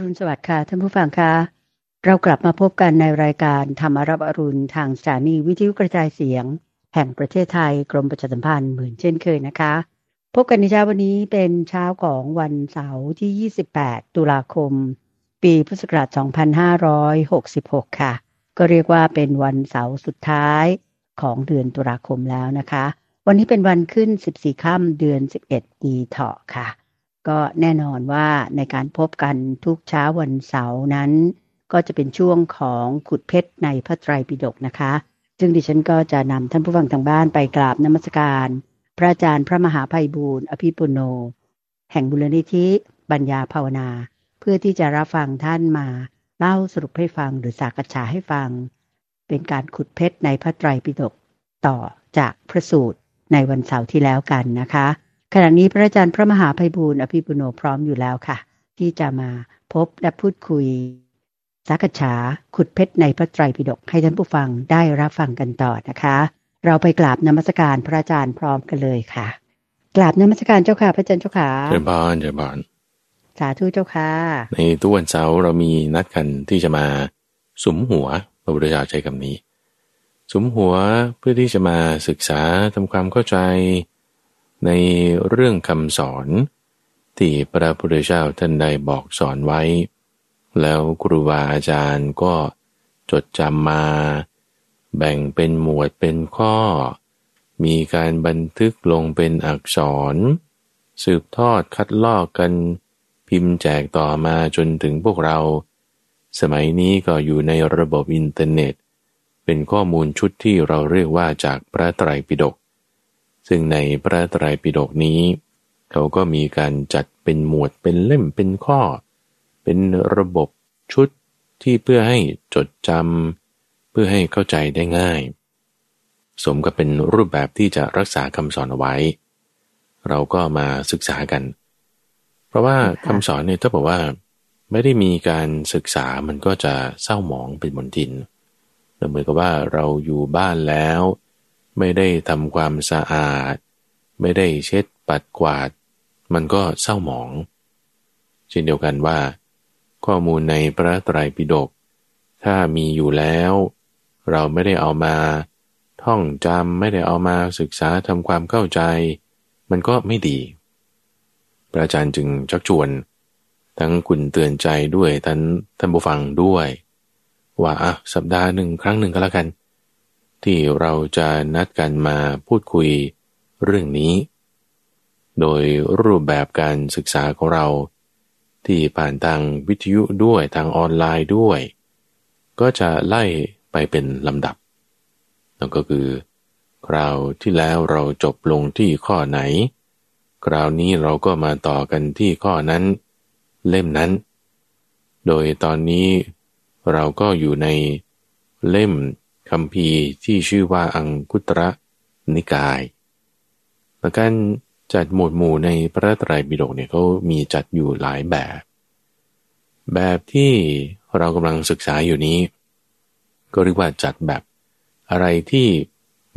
รุณสวัสดิ์ค่ะท่านผู้ฟังคะเรากลับมาพบกันในรายการธรรมรับอรุณทางสถานีวิทยุกระจายเสียง แห่งประเทศไทยกรมประชาสัมพันธ์เหมือนเช่นเคยนะคะ พบกันในเช้าวันนี้เป็นเช้าของวันเสาร์ที่ 28 ตุลาคม ปีพุทธศักราช 2566 ค่ะ ก็เรียกว่าเป็นวันเสาร์สุดท้ายของเดือนตุลาคมแล้วนะคะ วันนี้เป็นวันขึ้น 14 ค่ำเดือน 11ปีเถาะค่ะ ก็แน่นอนว่าในการพบกันทุกเช้าวันเสาร์นั้น ก็จะเป็นช่วงของขุดเพชรในพระไตรปิฎกนะคะ ซึ่งดิฉันก็จะนำท่านผู้ฟังทางบ้านไปกราบนมัสการ พระอาจารย์พระมหาภัยบูรณ์อภิปุโน แห่งบุรณิธิบัญญาภาวนา เพื่อที่จะรับฟังท่านมาเล่าสรุปให้ฟังหรือสักษาให้ฟัง เป็นการขุดเพชรในพระไตรปิฎกต่อจากพระสูตรในวันเสาร์ที่แล้วกันนะคะ ขณะนี้พระอาจารย์พระมหาภัยบูรณ์อภิปุโนพร้อมอยู่แล้วค่ะ ที่จะมาพบและพูดคุย สักษาขุดเพชรในพระไตรปิฎกให้ท่านผู้ฟังได้รับฟังกันต่อนะคะ เราไปกราบนมัสการพระอาจารย์พร้อมกันเลยค่ะกราบนมัสการเจ้าค่ะพระอาจารย์เจ้าค่ะเจริญพรเจริญพรสาธุเจ้าค่ะ ในทุกวันเสาร์เรามีนัดกันที่จะมาสุมหัวพระพุทธเจ้าใช้คำนี้ สุมหัวเพื่อที่จะมาศึกษาทำความเข้าใจ ในเรื่องคำสอนที่พระพุทธเจ้าท่านได้บอกสอนไว้ แล้วครูบาอาจารย์ก็จดจำมา แบ่งเป็นหมวดเป็นข้อ มีการบันทึกลงเป็นอักษร สืบทอดคัดลอกกัน พิมพ์แจกต่อมาจนถึงพวกเรา สมัยนี้ก็อยู่ในระบบอินเทอร์เน็ต เป็นข้อมูลชุดที่เราเรียกว่าจากพระไตรปิฎก ซึ่งในพระไตรปิฎกนี้ เขาก็มีการจัดเป็นหมวดเป็นเล่มเป็นข้อ เป็นระบบชุดที่เพื่อให้จดจำเพื่อให้เข้าใจได้ง่าย สมกับเป็นรูปแบบที่จะรักษาคำสอนเอาไว้ เราก็มาศึกษากัน เพราะว่าคำสอนเนี่ยถ้าบอกว่าไม่ได้มีการศึกษามันก็จะเศร้าหมองเป็นบนทินเหมือนกับว่าเราอยู่บ้านแล้ว ไม่ได้ทำความสะอาด ไม่ได้เช็ดปัดกวาด มันก็เศร้าหมองเช่นเดียวกันว่า ข้อมูลในพระไตรปิฎกถ้ามีอยู่แล้ว เราไม่ได้เอามา ท่องจำไม่ได้เอามาศึกษาทำความเข้าใจ มันก็ไม่ดี พระอาจารย์จึงชักชวน ทั้งคุณเตือนใจด้วยท่านท่านผู้ฟังด้วย ว่าอะสัปดาห์หนึ่งครั้งหนึ่งก็แล้วกัน ที่เราจะนัดกันมาพูดคุยเรื่องนี้ โดยรูปแบบการศึกษาของเรา ที่ผ่านทางวิทยุด้วยทางออนไลน์ด้วย ก็จะไล่ไปเป็นลำดับ นั่นก็คือ คราวที่แล้วเราจบลงที่ข้อไหน คราวนี้เราก็มาต่อกันที่ข้อนั้น เล่มนั้น โดยตอนนี้เราก็อยู่ในเล่ม คำพีที่ชื่อว่าอังคุตระนิกาย และการจัดหมวดหมู่ในพระไตรปิฎกเนี่ยเขามีจัดอยู่หลายแบบ แบบที่เรากำลังศึกษาอยู่นี้ ก็เรียกว่าจัดแบบอะไรที่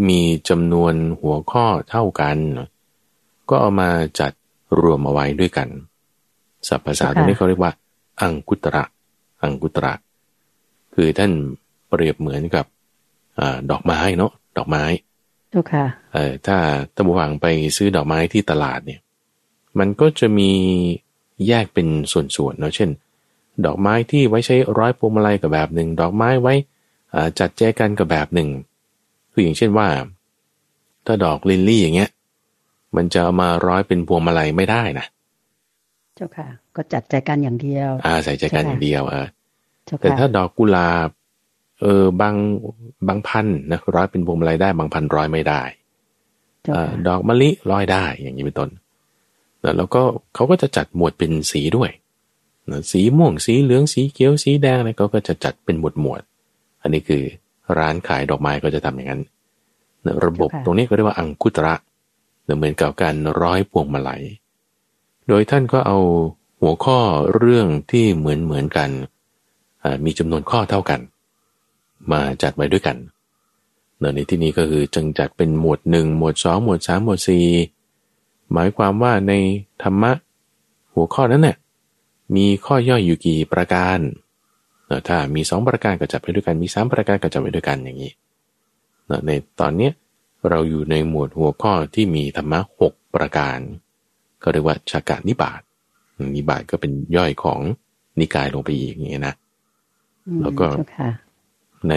มีจำนวนหัวข้อเท่ากัน ก็เอามาจัดรวมเอาไว้ด้วยกันศัพท์ภาษาตรงนี้เขาเรียกว่า อังคุตระ อังคุตระ คือท่านเปรียบเหมือนกับ อดอกไม้เนาะดอกไม้ถูกค่ะเออถ้าตะบวังไปซื้อดอกไม้ที่ตลาดเนี่ย มันก็จะมีแยกเป็นส่วนๆเนาะเช่น ดอกไม้ที่ไว้ใช้ร้อยพวงมาลัยกับแบบหนึ่งดอกไม้ไว้จัดแจกันกับแบบหนึ่ง คืออย่างเช่นว่า ถ้าดอกลิลลี่อย่างเงี้ย มันจะเอามาร้อยเป็นพวงมาลัยไม่ได้นะเจ้าค่ะ ก็จัดแจกันอย่างเดียว อ่าใส่แจกันอย่างเดียวเออแต่ถ้าดอกกุหลาบ เออบางบางพันนะร้อยเป็นพวงมาลัยได้บางพันร้อยไม่ได้ดอกมะลิร้อยได้อย่างนี้เป็นต้นแล้วก็เขาก็จะจัดหมวดเป็นสีด้วยสีม่วงสีเหลืองสีเขียวสีแดงอะไรก็จะจัดเป็นหมวดหมวด อันนี้คือร้านขายดอกไม้ก็จะทำอย่างนั้นระบบตรงนี้ก็เรียกว่าอังคุตระเหมือนกับการร้อยพวงมาลัย โดยท่านก็เอาหัวข้อเรื่องที่เหมือนเหมือนกันมีจำนวนข้อเท่ากัน มาจัดไว้ด้วยกันเในที่นี้ก็คือจึงจัดเป็นหมวดหนึ่งหมวดสองหมวดสามหมวดสี่หมายความว่าในธรรมะหัวข้อนั้นเนี่ยมีข้อย่อยอยู่กี่ประการเนอะถ้ามีสองประการก็จับไปด้วยกันมีสามประการก็จับไปด้วยกันอย่างนี้เนอะในตอนเนี้ยเราอยู่ในหมวดหัวข้อที่มีธรรมะหกประการ ก็เรียกว่าชากานิบาตนิบาตก็เป็นย่อยของนิกายลงไปอีกอย่างนี้นะแล้วก็เจ้าค่ะ ใน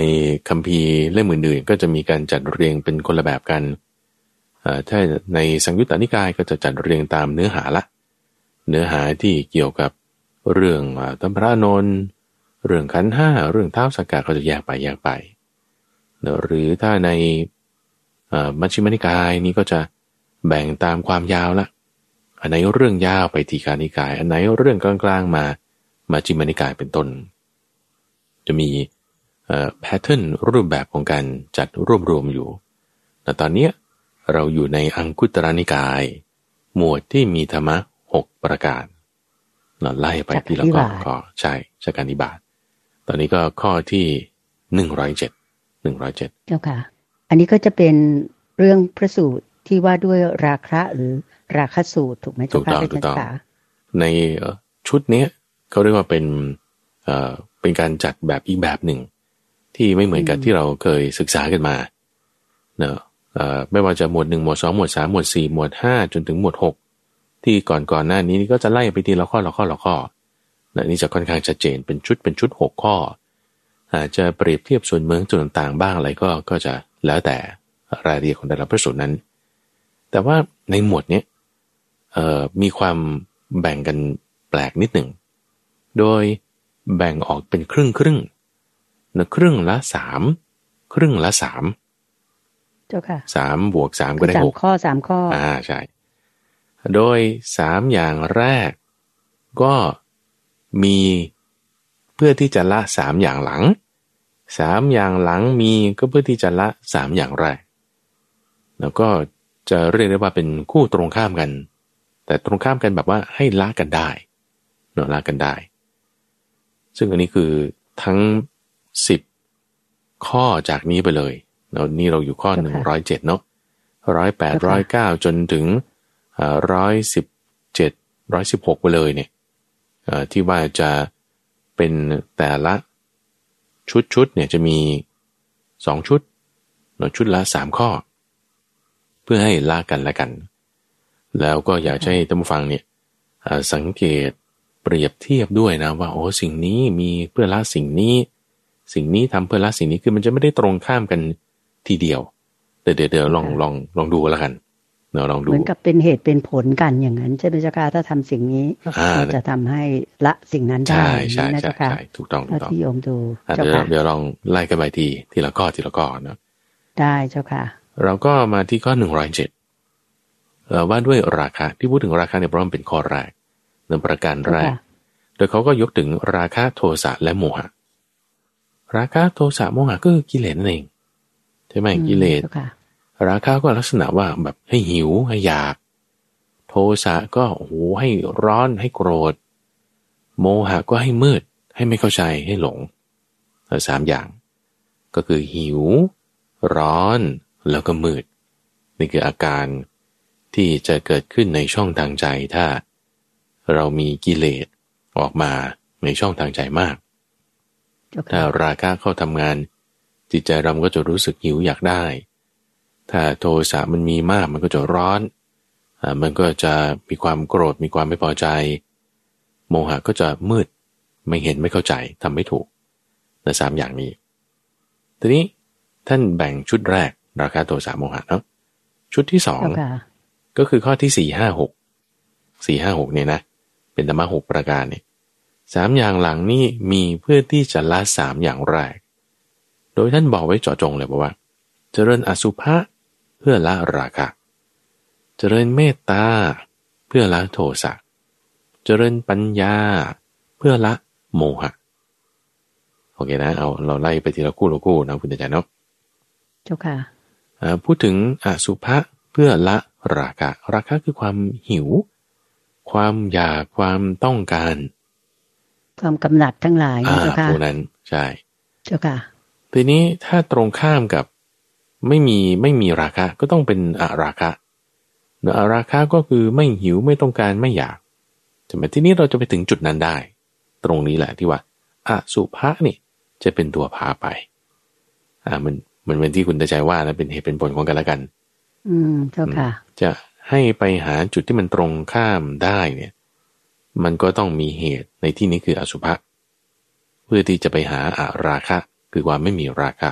คัมภีร์เล่มอื่นๆก็จะมีการจัดเรียงเป็นคนละแบบกันอ่อถ้าในสังยุตตนิกายก็จะจัดเรียงตามเนื้อหาละ เนื้อหาที่เกี่ยวกับเรื่องตัมพระนนท์เรื่องขันห้าเรื่องเท้าสกกาก็จะแยกไปแยกไป หรือถ้าในอ่อมัชฌิมนิกายนี้ก็จะแบ่งตามความยาวละ อันไหนเรื่องยาวไปทีฆารนิกาย อันไหนเรื่องกลางๆมามาจิมนิกายเป็นต้น จะมี แพทเทิร์นรูปแบบของการจัดรวบรวมอยู่แต่ตอนเนี้ยเราอยู่ในอังคุตรนิกาย หมวดที่มีธรรมะหกประการเราไล่ไปทีละข้อก็ใช่ชาการนิบาตตอนนี้ก็ข้อที่หนึ่งร้อยเจ็ดหนึ่งร้อยเจ็ดเจ้าค่ะ อันนี้ก็จะเป็นเรื่องพระสูตรที่ว่าด้วยราคะหรือราคสูตรถูกไหมถูเจ้ากค่ะต้องเป็นถูกต้องภาษาในเอ่อชุดเนี้ยเขาเรียกว่าเป็นเอ่อเป็นการจัดแบบอีกแบบหนึ่ง ที่ไม่เหมือนกับที่เราเคยศึกษากันมาเนอะเอ่อไม่ว่าจะหมวดหนึ่งหมวดสองหมวดสามหมวดสี่หมวดห้าจนถึงหมวดหกที่ก่อนก่อนหน้านี้นี่ก็จะไล่ไปทีละข้อละข้อละข้อนะนี่จะค่อนข้างชัดเจนเป็นชุดเป็นชุดหกข้อ อาจจะเปรียบเทียบส่วนเมืองจุดต่างๆบ้างอะไรก็ก็จะแล้วแต่รายละเอียดของแต่ละพระสูตรนั้น แต่ว่าในหมวดเนี้ยเอ่อมีความแบ่งกันแปลกนิดหนึ่ง โดยแบ่งออกเป็นครึ่งครึ่ง นะครึ่งละสามครึ่งละสามเจ้าค่ะสามบวกสามก็ได้สาหมกข้อสามข้อออ่าใช่ โดยสามอย่างแรก ก็มีเพื่อที่จะละสามอย่างหลังสามอย่างหลังมีก็เพื่อที่จะละสามอย่างแรก แล้วก็จะเรียกได้ว่าเป็นคู่ตรงข้ามกัน แต่ตรงข้ามกันแบบว่าให้ละกันได้เนาะละกันได้ ซึ่งอันนี้คือทั้ง สิบข้อจากนี้ไปเลยเนาะนี่เราอยู่ข้อหนึ่งร้อยเจ็ดเนาะร้อยแปดร้อยเก้าจนถึงร้อยสิบเจ็ดร้อยสิบหกไปเลยเนี่ยเอ่อที่ว่าจะเป็นแต่ละชุดชุดเนี่ยจะมีสองชุดเนาะชุดละสามข้อ เพื่อให้ละกันละกัน แล้วก็อยากจะให้ท่านผู้ฟังเนี่ยเอ่อสังเกตเปรียบเทียบด้วยนะว่าโอ้สิ่งนี้มีเพื่อละสิ่งนี้ สิ่งนี้ทำเพื่อละสิ่งนี้คือมันจะไม่ได้ตรงข้ามกันทีเดียวเดี๋ยวเดี๋ยวเดี๋ยวลองลองลองดูแล้วกันเนาะลองเหดูมือนกับเป็นเหตุเป็นผลกันอย่างนั้น ใช่ไหมเจ้าค่ะถ้าทำสิ่งนี้อ่าก็จะทำให้ละสิ่งนั้นได้ใช่ใช่นะใช่เจ้าค่ะใช่ถูกต้องถูถ้ากต้องที่โยมดูอะเจ้าเดี๋ยวค่ะเดี๋ยวลองไล่กันไปทีทีละข้อทีละข้อเนาะได้เจ้าค่ะ เราก็มาที่ข้อหนึ่งร้อยเจ็ดว่าด้วยราคาที่พูดถึงราคาเนี่ยเพราะมันเป็นข้อแรกในประการแรกค่ะโดยเขาก็ยกถึงราคะโทสะและโมหะ ราคะโทสะโมหะก็คือกิเลสนั่นเองใช่ไหมอืมกิเลสจ้าค่ะราคะก็ลักษณะว่าแบบให้หิวให้อยาก โทสะก็โอ้โหให้ร้อนให้โกรธ โมหะก็ให้มืด ให้ไม่เข้าใจให้หลงเออสามอย่าง ก็คือหิว ร้อนแล้วก็มืด นี่คืออาการที่จะเกิดขึ้นในช่องทางใจถ้า เรามีกิเลสออกมาในช่องทางใจมากเจ้า ถ้าค่ะราคะเข้าทำงาน จิตใจเราก็จะรู้สึกหิวอยากได้ ถ้าโทสะมันมีมากมันก็จะร้อนอ่ามันก็จะมีความโกรธมีความไม่พอใจ โมหะก็จะมืดไม่เห็นไม่เข้าใจทำไม่ถูกในสามอย่างนี้ทีนี้ท่านแบ่งชุดแรก ราคาโทสะโมหะเนาะชุดที่สองเจ้าค่ะก็คือข้อที่สี่ห้าหกสี่ห้าหกเนี่ยนะ เป็นธรรมะหกประการเนี่ย สามอย่างหลังนี่มีเพื่อที่จะละสามอย่างแรก โดยท่านบอกไว้เจาะจงเลยบอกว่า เจริญอสุภะเพื่อละราคะ เจริญเมตตาเพื่อละโทสะ เจริญปัญญา เพื่อละโมหะ โอเคนะ เอาเราไล่ไปทีละคู่ละคู่นะคุณอาจารย์เนาะ เจ้าค่ะอ่าพูดถึงอสุภะเพื่อละราคะ ราคะคือความหิว ความอยาก ความต้องการ ความกำหนัดทั้งหลายอ่านะเจ้าค่ะพวกนั้นใช่เจ้าค่ะ ทีนี้ถ้าตรงข้ามกับไม่มีไม่มีราคะก็ต้องเป็นอาราคะเนอะอาราคะก็คือไม่หิวไม่ต้องการไม่อยากเจะมาที่นี้เราจะไปถึงจุดนั้นได้ ตรงนี้แหละที่ว่าอสุภะนี่จะเป็นตัวพาไป อ่ามันมันเป็นที่คุณตาใจว่านะเป็นเหตุเป็นผลของกันและกัน อืมเจ้าค่ะ จะให้ไปหาจุดที่มันตรงข้ามได้เนี่ย มันก็ต้องมีเหตุในที่นี้คืออสุภะเพื่อที่จะไปหาอาราคะ คือความไม่มีราคะ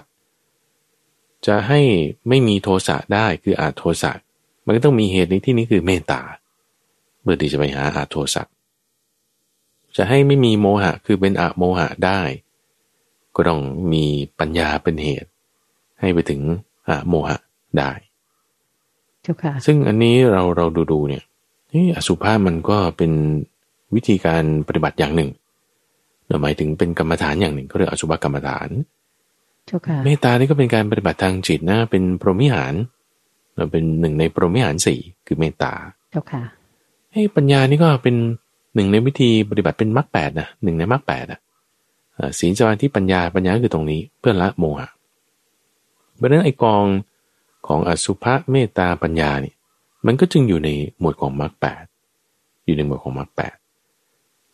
จะให้ไม่มีโทสะได้คืออาโทสะมันก็ต้องมีเหตุในที่นี้คือเมตตาเพื่อที่จะไปหาอาโทสะจะให้ไม่มีโมหะคือเป็นอะโมหะได้ ก็ต้องมีปัญญาเป็นเหตุ ให้ไปถึงอะโมหะได้เจ้าค่ะซึ่งอันนี้เราเราดูดูเนี่ยนี่อสุภาพมันก็เป็น วิธีการปฏิบัติอย่างหนึ่งหมายถึงเป็นกรรมฐานอย่างหนึ่งก็เรียกอสุภกรรมฐานเจ้าค่ะเมตตานี่ก็เป็นการปฏิบัติทางจิตนะเป็นพรหมิหารเราเป็นหนึ่งในพรหมิหารสี่คือเมตตาเจ้าค่ะให้ปัญญานี่ก็เป็นหนึ่งในวิธีปฏิบัติเป็นมรรคแปดนะหนึ่งในมรรคแปดอะเอ่อศีลสมาธิปัญญาปัญญาคือตรงนี้เพื่อละโมหะเพราะฉะนั้นไอ้กองของอสุภะเมตตาปัญญานี่มันก็จึงอยู่ในหมวดของมรรคแปดอยู่ในหมวดของมรรคแปดเ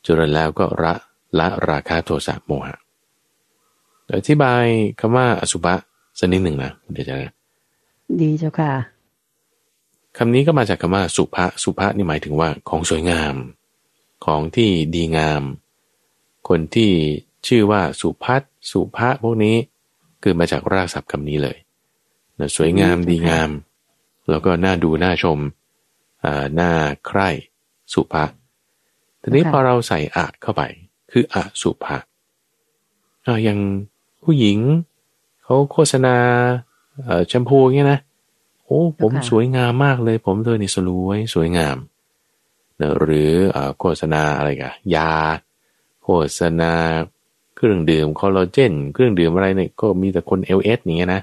จริญแล้วก็ละละราคะโทสะโมหะอธิบายคำว่าอสุภะสักนิดหนึ่งนะเดี๋ยวจะดีเจ้าค่ะคำนี้ก็มาจากคำว่าสุภะสุภะนี่หมายถึงว่าของสวยงาม ของที่ดีงาม คนที่ชื่อว่าสุพัฒสุภะพวกนี้คือมาจากรากศัพท์คำนี้เลยนะสวยงามอืมดีงาม แล้วก็น่าดูน่าชมอ่าน่าใคร่สุภะ ทีนี้ค่ะพอเราใส่อะเข้าไป คืออะสุภะอ่าอย่างผู้หญิงเขาโฆษณาเอ่อแชมพูเงี้ยนะโอ้ผมค่ะสวยงามมากเลย ผมเธอนี่สลวยสวยงามนะหรือเอ่อโฆษณาอะไรกันยา โฆษณาเครื่องดื่มคอลลาเจน เครื่องดื่มอะไรเนี่ยก็มีแต่คนเอลเอสอย่างเงี้ยนะ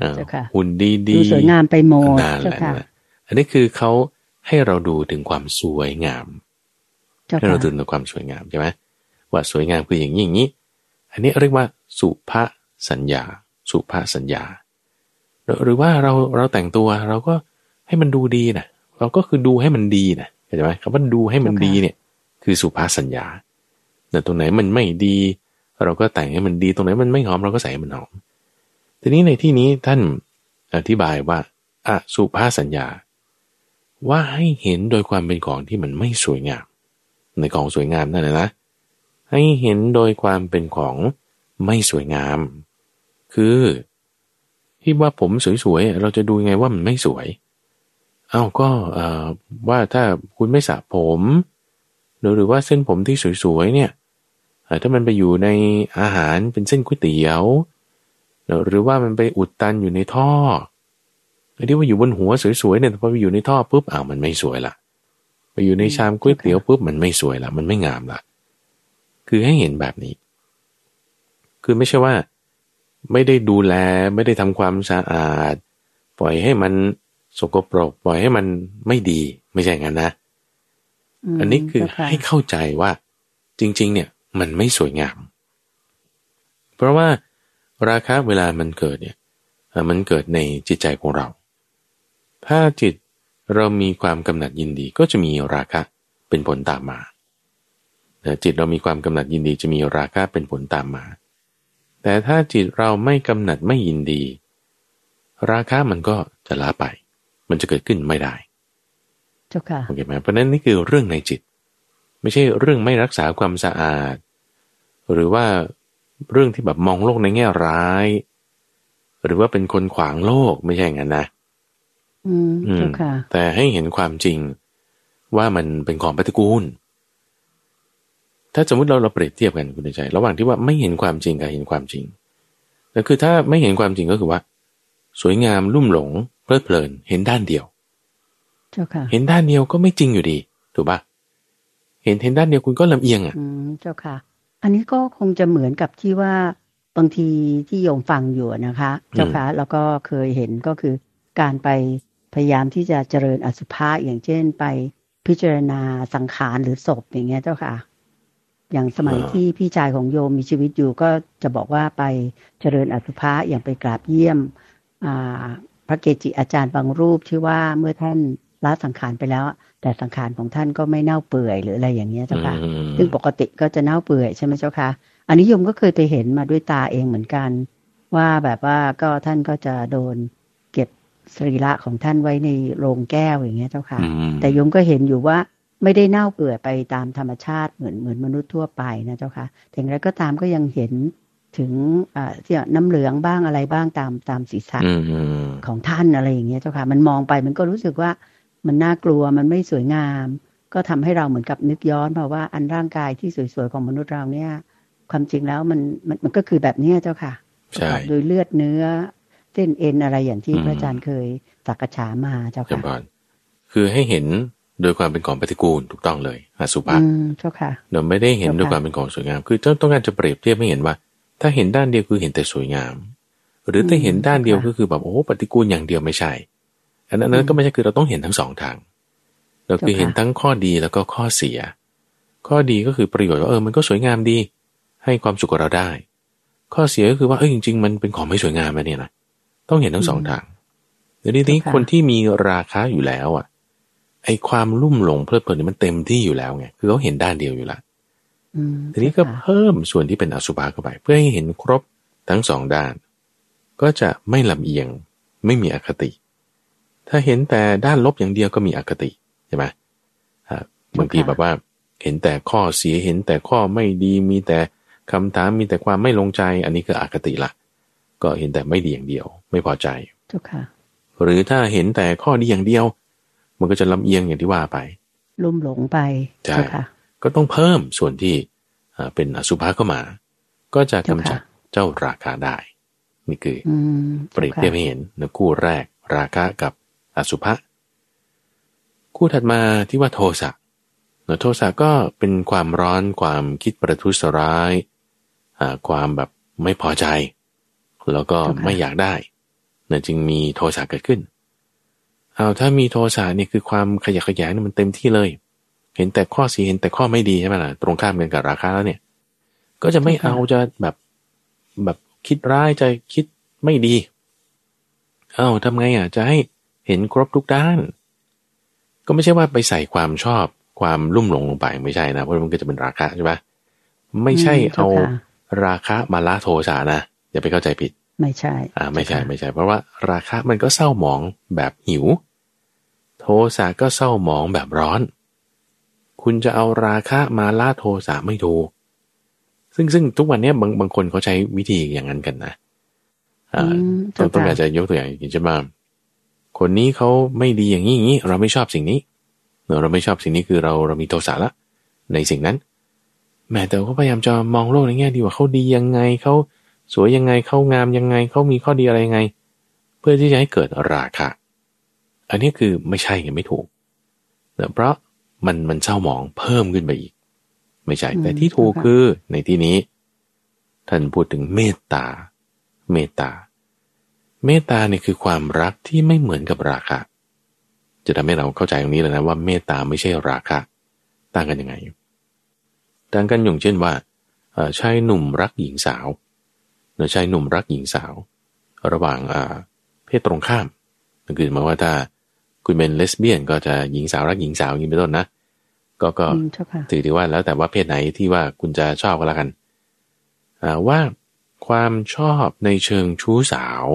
เอ่อเจ้าค่ะหุ่นดีดูดีสวยงามไปหมดนั่นแหเจ้าละค่ะนั่นแหละอันนี้คือเขาให้เราดูถึงความสวยงามเจ้า ให้ค่ะเราดูถึงความสวยงามใช่ไหมว่าสวยงามคืออย่างนี้อย่างนี้ อันนี้เรียกว่าสุภาสัญญา สุภาสัญญาหรือหรือว่าเราเราแต่งตัวเราก็ให้มันดูดีนะเราก็คือดูให้มันดีนะเข้าใจไหมคำว่าดูให้มันดีเนี่ย คือสุภาสัญญาแต่ตรงไหนมันไม่ดี เราก็แต่งให้มันดี ตรงไหนมันไม่หอมเราก็ใส่ให้มันหอมทีนี้ในที่นี้ท่านอธิบายว่าอะสุภาสัญญา ว่าให้เห็นโดยความเป็นของที่มันไม่สวยงาม ในของสวยงามนั่นนะนะให้เห็นโดยความเป็นของไม่สวยงาม คือที่ว่าผมสวยๆ เราจะดูไงว่ามันไม่สวย เอ้าก็เออว่าถ้าคุณไม่สระผมหรือหรือว่าเส้นผมที่สวยๆเนี่ยถ้ามันไปอยู่ในอาหารเป็นเส้นก๋วยเตี๋ยว หรือว่ามันไปอุดตันอยู่ในท่อไอ้ที่ว่าอยู่บนหัวสวยๆเนี่ยพอไปอยู่ในท่อปุ๊บอ้าวมันไม่สวยละ อยู่ในชามก๋วยเตี๋ยวปุ๊บมันไม่สวยละมันไม่งามละคือให้เห็นแบบนี้ คือไม่ใช่ว่า ไม่ได้ดูแลไม่ได้ทำความสะอาด ปล่อยให้มันสกปรกปล่อยให้มันไม่ดี ไม่ใช่งั้นนะมอันนี้คือเจ้าค่ะให้เข้าใจว่า จริง ๆ เนี่ย มันไม่สวยงาม เพราะว่าราคะเวลามันเกิดเนี่ยเอ่อมันเกิดในจิตใจของเรา ถ้าจิต เรามีความกำหนัดยินดีก็จะมีราคะเป็นผลตามมาแต่จิตเรามีความกำหนัดยินดีจะมีราคะเป็นผลตามมา แต่ถ้าจิตเราไม่กำหนัดไม่ยินดี ราคะมันก็จะล้าไป มันจะเกิดขึ้นไม่ได้เจ้าค่ะโอเคไหมเพราะฉะนั้นนี่คือเรื่องในจิต ไม่ใช่เรื่องไม่รักษาความสะอาด หรือว่าเรื่องที่แบบมองโลกในแง่ร้าย หรือว่าเป็นคนขวางโลกไม่ใช่อย่างนั้นนะ อืมอืมเจ้าค่ะแต่ให้เห็นความจริงว่ามันเป็นของปฏิกูล ถ้าสมมติเราเราเปรียบเทียบกันคุณใจ ระหว่างที่ว่าไม่เห็นความจริงกับเห็นความจริงก็คือถ้าไม่เห็นความจริงก็คือว่า สวยงามลุ่มหลงเพลิดเพลิน เห็นด้านเดียวเจ้าค่ะเห็นด้านเดียวก็ไม่จริงอยู่ดี ถูกปะเห็นเห็นด้านเดียวคุณก็ลำเอียงอะอืมเจ้าค่ะ อันนี้ก็คงจะเหมือนกับที่ว่าบางทีที่โยมฟังอยู่นะคะ เจ้าค่ะแล้วก็เคยเห็นก็คือการไป พยายามที่จะเจริญอสุภะอย่างเช่นไปพิจารณาสังขารหรือศพอย่างเงี้ยเจ้าค่ะ อย่างสมัยอ่าที่พี่ชายของโยมมีชีวิตอยู่ก็จะบอกว่าไปเจริญอสุภะอย่างไปกราบเยี่ยมอ่าพระเกจิอาจารย์บางรูปที่ว่าเมื่อท่านละสังขารไปแล้ว แต่สังขารของท่านก็ไม่เน่าเปื่อยหรืออะไรอย่างเงี้ยเจ้าค่ะอืมซึ่งปกติก็จะเน่าเปื่อยใช่ไหมเจ้าค่ะอันนี้โยมก็เคยไปเห็นมาด้วยตาเองเหมือนกัน ว่าแบบว่าก็ท่านก็จะโดนเก็บ สรีระของท่านไว้ในโรงแก้วอย่างเงี้ยเจ้าค่ะอืมแต่โยมก็เห็นอยู่ว่าไม่ได้เน่าเปื่อยไปตามธรรมชาติเหมือนเหมือนมนุษย์ทั่วไปนะเจ้าค่ะแต่อย่างไรก็ตามก็ยังเห็นถึงอ่าที่น้ำเหลืองบ้างอะไรบ้างตามตามศีรษะอืมอืมของท่านอะไรอย่างเงี้ยเจ้าค่ะ มันมองไปมันก็รู้สึกว่ามันน่ากลัวมันไม่สวยงาม ก็ทำให้เราเหมือนกับนึกย้อนมาว่าอันร่างกายที่สวยๆของมนุษย์เราเนี่ย ความจริงแล้วมันมันมันก็คือแบบเนี้ยเจ้าค่ะใช่โดยเลือดเนื้อเส้นเอ็นอะไรอย่างที่อืมพระอาจารย์เคยสักษามาเจ้าจำค่ะพรคือให้เห็นโดยความเป็นของปฏิกูลถูกต้องเลยอสุภะอืมเจ้าค่ะเราไม่ได้เห็นเจ้าค่ะด้วยความเป็นของสวยงาม คือต้องต้องการจะเปรียบเทียบให้เห็นว่า ถ้าเห็นด้านเดียวคือเห็นแต่สวยงาม หรือถ้าเห็นด้านเดียวก็คือแบบโอ้โหปฏิกูลอย่างเดียวไม่ใช่อันนั้นอันนั้นก็ไม่ใช่คือเราต้องเห็นทั้งสองทาง เราคือเห็นทั้งข้อดีแล้วก็ข้อเสีย ข้อดีก็คือประโยชน์ว่าเออมันก็สวยงามดี ให้ความสุขกับเราได้ ข้อเสียก็คือว่าเออจริง ๆ มันเป็นของไม่สวยงามนะเนี่ยนะ ต้องเห็นทั้งสองทางเดี๋ยวนี้คนที่มีราคาอยู่แล้วอะ ไอความลุ่มหลงเพลิดเพลินเนี่ยมันเต็มที่อยู่แล้วไงคือเขาเห็นด้านเดียวอยู่แล้วอืมทีนี้ก็เจ้าค่ะเพิ่มส่วนที่เป็นอสุภะเข้าไป เพื่อให้เห็นครบทั้งสองด้าน ก็จะไม่ลำเอียงไม่มีอคติ ถ้าเห็นแต่ด้านลบอย่างเดียวก็มีอคติใช่ไหมอ่าบางทีแบบว่า เห็นแต่ข้อเสียเห็นแต่ข้อไม่ดีมีแต่คำถามมีแต่ความไม่ลงใจ อันนี้คืออคติละ ก็เห็นแต่ไม่ดีอย่างเดียว ไม่พอใจเจ้าค่ะ หรือถ้าเห็นแต่ข้อดีอย่างเดียว มันก็จะลำเอียงอย่างที่ว่าไปลุ่มหลงไปใช่เจ้าค่ะ ก็ต้องเพิ่มส่วนที่อ่าเป็นอสุภะเข้ามา ก็จะกำจัดเจ้าราคาได้ นี่คืออืมเปรียบเทียบให้เห็นในคู่แรก ราคะกับอสุภะคู่ถัดมาที่ว่าโทสะเนอะโทสะก็เป็นความร้อนความคิดประทุษร้ายอ่าความแบบไม่พอใจ แล้วก็ไม่อยากได้เนะจึงมีโทสะเกิดขึ้นเอาถ้ามีโทสะเนี่ยคือความขยะแขยงเนี่ยมันเต็มที่เลย เห็นแต่ข้อเสียเห็นแต่ข้อไม่ดีใช่ไหมล่ะตรงข้ามกันกับราคาแล้วเนี่ย ก็จะไม่เอาจะแบบแบบคิดร้ายจะคิดไม่ดี เอ้าทำไงอะจะให้เห็นครบทุกด้าน ก็ไม่ใช่ว่าไปใส่ความชอบความลุ่มหลงลงไปไม่ใช่นะเพราะมันก็จะเป็นราคะใช่ปะไม่ใช่อืมเอาเจ้าค่ะราคะมาละโทสะนะ อย่าไปเข้าใจผิด ไม่ใช่ อ่า ไม่ใช่เจ้าค่ะไม่ใช่ เพราะว่าราคะมันก็เศร้าหมองแบบหิว โทสะก็เศร้าหมองแบบร้อน คุณจะเอาราคะมาล่าโทสะไม่ถูกซึ่งซึ่งทุกวันเนี้ยบางบางคนเขาใช้วิธีอย่างนั้นกันนะอ่าอืมต้อเจ้างต้องค่ะการจะยกตัวอย่างอย่างเช่นว่าคนนี้เขาไม่ดีอย่างนี้อย่างนี้ เราไม่ชอบสิ่งนี้เนอะเราไม่ชอบสิ่งนี้คือเราเรามีโทสะละ ในสิ่งนั้นแม้แต่ก็พยายามจะมองโลกในแง่ดีว่าเขาดียังไงเขา สวยยังไงเขางามยังไงเขามีข้อดีอะไรยังไง เพื่อที่จะให้เกิดราคะ อันนี้คือไม่ใช่ไงไม่ถูกเนอะเพราะมันมันเศร้าหมองเพิ่มขึ้นไปอีก ไม่ใช่อืมแต่ที่ถูกเจ้าค่ะคือในที่นี้ ท่านพูดถึงเมตตา เมตตา เมตตาเนี่ยคือความรักที่ไม่เหมือนกับราคะ จะทำให้เราเข้าใจตรงนี้เลยนะว่าเมตตาไม่ใช่ราคะ ต่างกันยังไงต่างกันอย่างเช่นว่าเอ่อชายหนุ่มรักหญิงสาวหรือ ชายหนุ่มรักหญิงสาว ระหว่างอ่าเพศตรงข้ามนั่นคือหมายว่าถ้าคุณเป็นเลสเบี้ยนก็จะหญิงสาวรักหญิงสาวอย่างนี้เป็นต้นนะ ก็ก็อืมเจ้าค่ะถือดีว่าแล้วแต่ว่าเพศไหนที่ว่าคุณจะชอบก็แล้วกันอ่าว่าความชอบในเชิงชู้สาว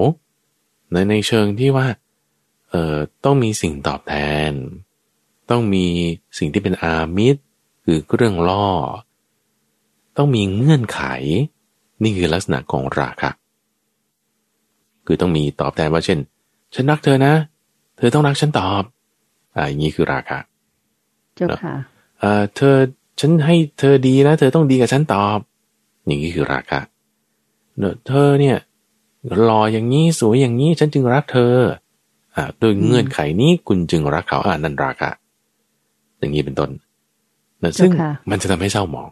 ในในเชิงที่ว่าเอ่อต้องมีสิ่งตอบแทน ต้องมีสิ่งที่เป็นอามิตรคือเรื่องล่อ ต้องมีเงื่อนไข นี่คือลักษณะของราคะ คือต้องมีตอบแทนว่าเช่น ฉันรักเธอนะ เธอต้องรักฉันตอบ อ่าอย่างนี้คือราคะเจ้าค่ะเอ่อเธอฉันให้เธอดีนะ เธอต้องดีกับฉันตอบ อย่างนี้คือราคะเนอะเธอเนี่ยหล่ออย่างนี้สวยอย่างนี้ฉันจึงรักเธอ อ่าโดยเงื่อนไขนี้คุณจึงรักเขาอ่านั่นราคะ อย่างนี้เป็นต้นนะซึ่งเจ้าค่ะมันจะทำให้เศร้าหมอง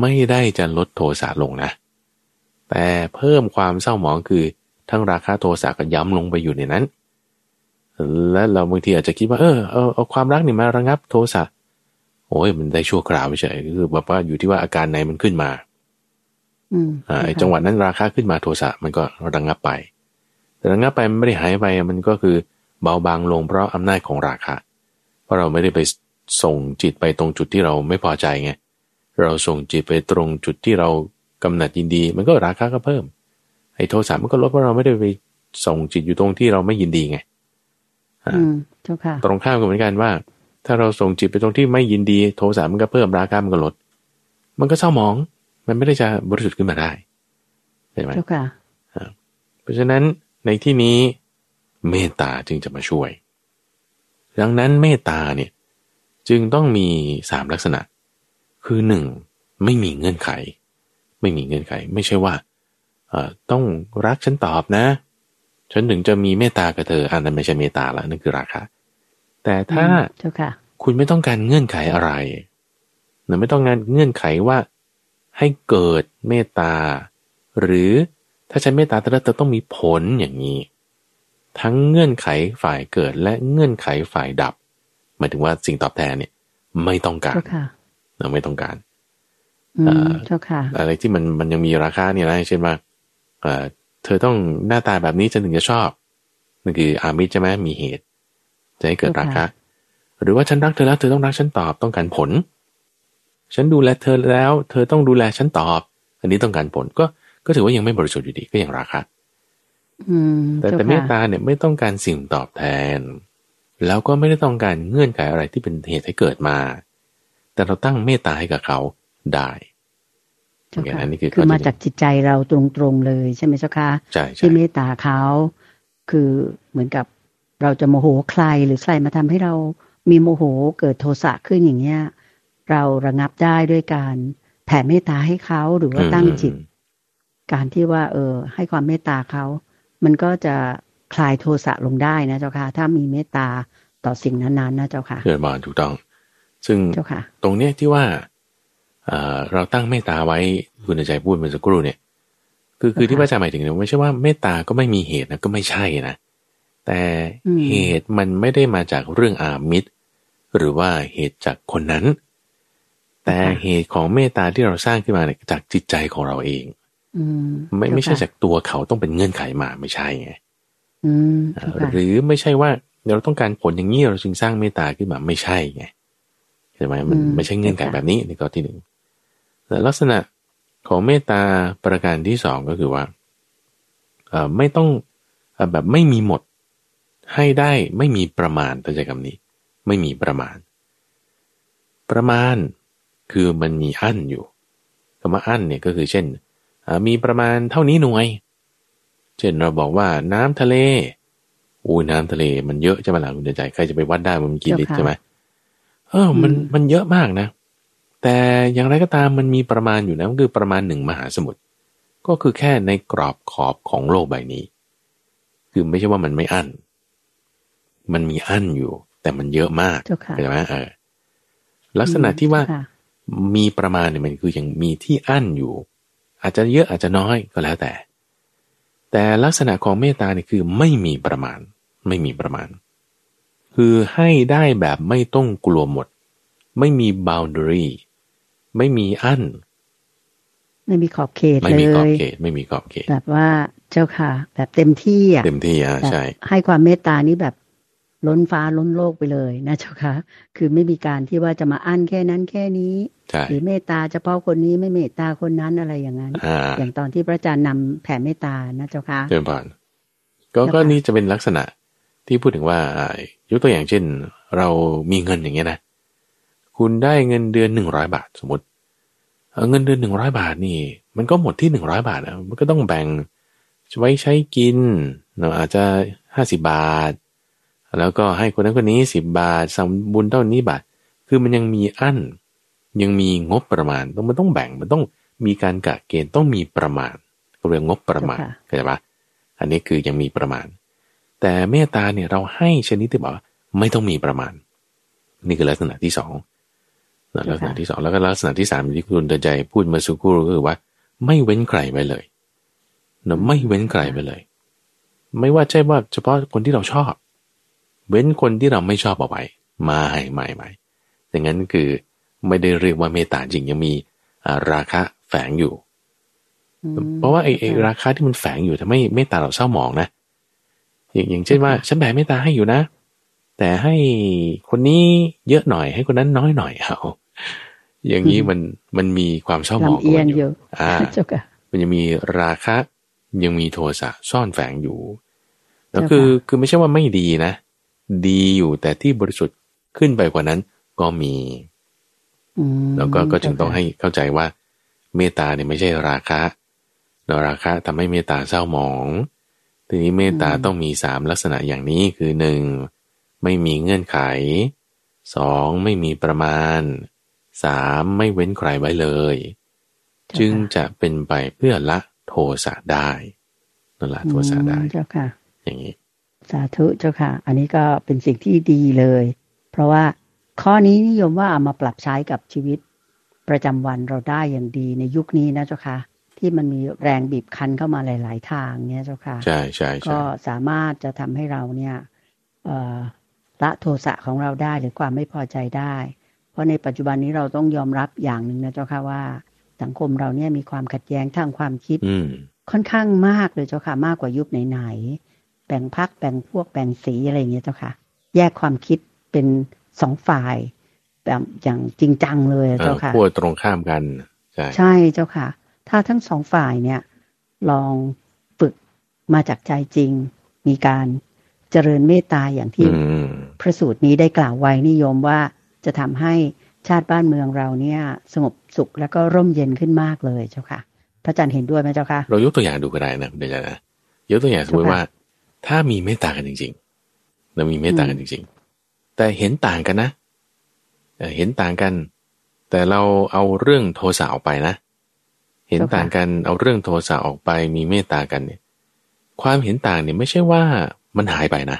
ไม่ได้จะลดโทสะลงนะ แต่เพิ่มความเศร้าหมองคือทั้งราคะโทสะก็ย้ำลงไปอยู่ในนั้น และเราบางทีอาจจะคิดว่าเออเอาเอาความรักนี่มาระงับโทสะโอ้ยมันได้ชั่วคราวไม่ใช่คือแบบว่าอยู่ที่ว่าอาการไหนมันขึ้นมาอืมอ่าไอ้เาค่ะจังหวะนั้นราคาขึ้นมาโทสะมันก็ระงับไป แต่ระงับไปมันไม่ได้หายไปมันก็คือเบาบางลงเพราะอำนาจของราคะเพราะเราไม่ได้ไปส่งจิตไปตรงจุดที่เราไม่พอใจไง เราส่งจิตไปตรงจุดที่เรากำหนัดยินดี มันก็ราคาก็เพิ่มไอ้โทสะมันก็ลดเพราะเราไม่ได้ไปส่งจิตอยู่ตรงที่เราไม่ยินดีไงอืมเจ้าค่ะตรงข้ามกันเหมือนกันว่า ถ้าเราส่งจิตไปตรงที่ไม่ยินดี โทสะมันก็เพิ่มราคามันก็ลด มันก็เศร้าหมอง มันไม่ได้จะบริสุทธิ์ขึ้นมาได้ใช่ไหมเจ้าค่ะเพราะฉะนั้นในที่นี้เมตตาจึงจะมาช่วย ดังนั้นเมตตาเนี่ยจึงต้องมีสามลักษณะ คือหนึ่งไม่มีเงื่อนไข ไม่มีเงื่อนไข ไม่ใช่ว่าเอ่อต้องรักฉันตอบนะ ฉันถึงจะมีเมตตากับเธออันนั้นไม่ใช่เมตตาละนั่นคือราคะ แต่ถ้าเจ้าค่ะคุณไม่ต้องการเงื่อนไขอะไรหรือไม่ต้องการเงื่อนไขว่า ให้เกิดเมตตา หรือถ้าใช้เมตตาแต่ละเธอต้องมีผลอย่างนี้ ทั้งเงื่อนไขฝ่ายเกิดและเงื่อนไขฝ่ายดับหมายถึงว่าสิ่งตอบแทนเนี่ย ไม่ต้องการ เจ้าค่ะเราไม่ต้องการอืเอ่มอเจ้าค่ะอะไรที่มันมันยังมีราคาเนี่ยนะเช่นว่าเอ่อเธอต้องหน้าตาแบบนี้ฉันถึงจะชอบนั่นคืออามิตรใช่ไหมมีเหตุ จะให้เกิดราคาหรือว่าฉันรักเธอแล้วเธอต้องรักฉันตอบต้องการผล ฉันดูแลเธอแล้ว เธอต้องดูแลฉันตอบ อันนี้ต้องการผลก็ก็ถือว่ายังไม่บริสุทธิ์อยู่ดีก็ยังราคาอืมแต่เจ้าแต่เมตค่ะตาเนี่ยไม่ต้องการสิ่งตอบแทน แล้วก็ไม่ได้ต้องการเงื่อนไขอะไรที่เป็นเหตุให้เกิดมา แต่เราตั้งเมตตาให้กับเขาได้เจ้าค่ะอันนี้คือคือข้อที่มาจากจิตใจเราตรงๆเลยใช่ไหมเจ้าค่ะใช่ใช่ที่เมตตาเขาคือเหมือนกับเราจะโมโหใครหรือใครมาทำให้เรามีโมโหเกิดโทสะขึ้นอย่างเงี้ย เราระงับได้ด้วยการแผ่เมตตาให้เขาหรือว่าตั้งจิต การที่ว่า เออ ให้ความเมตตาเขา มันก็จะคลายโทสะลงได้นะเจ้าค่ะ ถ้ามีเมตตาต่อสิ่งนั้นๆนะเจ้าค่ะเกิดบานถูกต้อง ซึ่งเจ้าค่ะตรงเนี้ยที่ว่าเอ่อเราตั้งเมตตาไว้คุณใจพูดเมื่อสักครู่เนี่ย คือคือที่พระอาจารย์หมายถึงเนี่ยไม่ใช่ว่าเมตตาก็ไม่มีเหตุนะก็ไม่ใช่นะแต่อืมเหตุมันไม่ได้มาจากเรื่องอามิตร หรือว่าเหตุจากคนนั้น แต่เหตุของเมตตาที่เราสร้างขึ้นมาเนี่ยจากจิตใจของเราเองอืมไม่เจ้าไม่ใช่ค่ะจากตัวเขาต้องเป็นเงื่อนไขมาไม่ใช่ไงอืมเอ่เจ้าอค่ะหรือไม่ใช่ว่าเราต้องการผลอย่างนี้เราจึงสร้างเมตตาขึ้นมาไม่ใช่ไง ใช่ไหมมันไม่ใช่เงื่อนไขแบบนี้ในข้อที่หนึ่งแต่ลักษณะของเมตตาประการที่สองก็คือว่าเอ่อไม่ต้องเอ่อแบบไม่มีหมดให้ได้ไม่มีประมาณตัวใจคำนี้ ไม่มีประมาณ ประมาณคือมันมีอั้นอยู่คำว่าอั้นเนี่ยก็คือเช่นเอ่อมีประมาณเท่านี้หน่วย เช่นเราบอกว่าน้ำทะเลอู้น้ำทะเลมันเยอะใช่ไหมล่ะคุณเดชใจใครจะไปวัดได้ว่ามันกี่ลิตรใช่ไหม เออ มันมันเยอะมากนะ แต่อย่างไรก็ตามมันมีประมาณอยู่นะก็คือประมาณหนึ่งมหาสมุทรก็คือแค่ในกรอบขอบของโลกใบนี้ คือไม่ใช่ว่ามันไม่อั้นมันมีอั้นอยู่ แต่มันเยอะมากเจ้าค่ะเข้าใจไหมเออลักษณะที่ว่าเจ้ค่ะมีประมาณเนี่ยมันคือยังมีที่อั้นอยู่ อาจจะเยอะอาจจะน้อยก็แล้วแต่ แต่ลักษณะของเมตตาเนี่ยคือไม่มีประมาณ ไม่มีประมาณ คือให้ได้แบบไม่ต้องกลัวหมด ไม่มี boundary ไม่มีอั้น ไม่มีขอบเขตไม่เลมีขอบยเขต ไม่มีขอบเขต แบบว่าเจ้าค่ะ แบบเต็มที่อะเต็มที่อะแบบใช่ ให้ความเมตตานี้แบบล้นฟ้าล้นโลกไปเลยนะเจ้าค่ะ คือไม่มีการที่ว่าจะมาอั้นแค่นั้นแค่นี้ใช่หรือเมตตาเฉพาะคนนี้ไม่เมตตาคนนั้นอะไรอย่างนั้นอ่าอย่างตอนที่พระอาจารย์นำแผ่เมตตานะเจ้าค่ะเดินผ่านก็แล้วก็ค่ะนี่จะเป็นลักษณะ ที่พูดถึงว่าอ่ายกตัวอย่างเช่น เรามีเงินอย่างเงี้ยนะ คุณได้เงินเดือนหนึ่งร้อยบาทสมมติเอ่อเงินเดือนหนึ่งร้อยบาทนี่ มันก็หมดที่หนึ่งร้อยบาทอะมันก็ต้องแบ่งไว้ใช้กินเนาะอาจจะห้าสิบาท แล้วก็ให้คนนั้นคนนี้สิบบาทสำบุญเท่านี้บาท คือมันยังมีอั้น ยังมีงบประมาณต้องมันต้องแบ่งมันต้องมีการกะเกณฑ์ต้องมีประมาณเรียกงบประมาณเจ้าค่ะเข้าใจปะอันนี้คือยังมีประมาณ แต่เมตตาเนี่ยเราให้ชนิดที่บอกว่าไม่ต้องมีประมาณ นี่คือลักษณะที่สองนะลักษณะที่สองแล้วก็ลักษณะที่สามที่คุณเดินใจพูดเมาสุกครู่ก็คือว่า ไม่เว้นใครไว้เลยเนะไม่เว้นใครไปเลย ไม่ว่าใช่ว่าเฉพาะคนที่เราชอบ เว้นคนที่เราไม่ชอบเอาไว้ไม่ไม่ไม่ดังนั้นคือไม่ได้เรียกว่าเมตตาจริงยังมีอ่าราคะแฝงอยู่อืมเพราะว่าไอ้ไอ้ราคาที่มันแฝงอยู่ทำให้เมตตาเราเศร้าหมองนะ อย่างอย่างเช่นว่า ฉันแผ่เมตตาให้อยู่นะ แต่ให้คนนี้เยอะหน่อยให้คนนั้นน้อยหน่อยเอาอย่างนี้มันมันมีความเศร้าหมองลำเอียงอยู่อ่าเจ้าค่ะมันยังมีราคะยังมีโทสะซ่อนแฝงอยู่แล้วเจ้าค่ะคือคือไม่ใช่ว่าไม่ดีนะ ดีอยู่แต่ที่บริสุทธิ์ขึ้นไปกว่านั้นก็มีอืมแล้วก็ก็จึงต้องเจ้าค่ะให้เข้าใจว่า เมตตาเนี่ยไม่ใช่ราคะแล้วราคะทำให้เมตตาเศร้าหมอง ทีนี้เมตตาต้องมีสามลักษณะอย่างนี้คือหนึ่งไม่มีเงื่อนไขสองไม่มีประมาณสามไม่เว้นใครไว้เลย จึงจะเป็นไปเพื่อละโทสะได้นั่นละโทสะได้อืมเจ้าค่ะ อย่างนี้ สาธุเจ้าค่ะ อันนี้ก็เป็นสิ่งที่ดีเลย เพราะว่าข้อนี้นิยมว่าเอามาปรับใช้กับชีวิตประจำวันเราได้อย่างดีในยุคนี้นะเจ้าค่ะ ที่มันมีแรงบีบคั้นเข้ามาหลาย ๆ ทางเนี่ยเจ้าค่ะ ใช่ใช่ใช่ก็สามารถจะทำให้เราเนี่ยเอ่อละโทสะของเราได้หรือความไม่พอใจได้ เพราะในปัจจุบันนี้เราต้องยอมรับอย่างหนึ่งนะเจ้าค่ะว่า สังคมเราเนี่ยมีความขัดแย้งทางความคิดอืมค่อนข้างมากเลยเจ้าค่ะมากกว่ายุคไหนๆแบ่งพักแบ่งพวกแบ่งสีอะไรอย่างเงี้ยเจ้าค่ะ แยกความคิดเป็นสองฝ่ายแบบอย่างจริงจังเลยเออเจ้าค่ะขั้วตรงข้ามกัน ใช่ใช่เจ้าค่ะ ถ้าทั้งสองฝ่ายเนี่ย ลองฝึกมาจากใจจริง มีการเจริญเมตตาอย่างที่อืมพระสูตรนี้ได้กล่าวไว้นิยมว่าจะทำให้ชาติบ้านเมืองเราเนี่ย สงบสุขแล้วก็ร่มเย็นขึ้นมากเลยเจ้าค่ะ พระอาจารย์เห็นด้วยไหมเจ้าค่ะ เรายกตัวอย่างดูก็ได้นะเดี๋ยวจะนะยกตัวอย่างสมมติว่า ถ้ามีเมตตากันจริงๆเรามีเมตตากันจริง ๆ แต่เห็นต่างกันนะเอ่อเห็นต่างกัน แต่เราเอาเรื่องโทสะออกไปนะ เห็นต่างกันเอาเรื่องโทสะออกไปมีเมตตากันเนี่ย ความเห็นต่างเนี่ยไม่ใช่ว่ามันหายไปนะ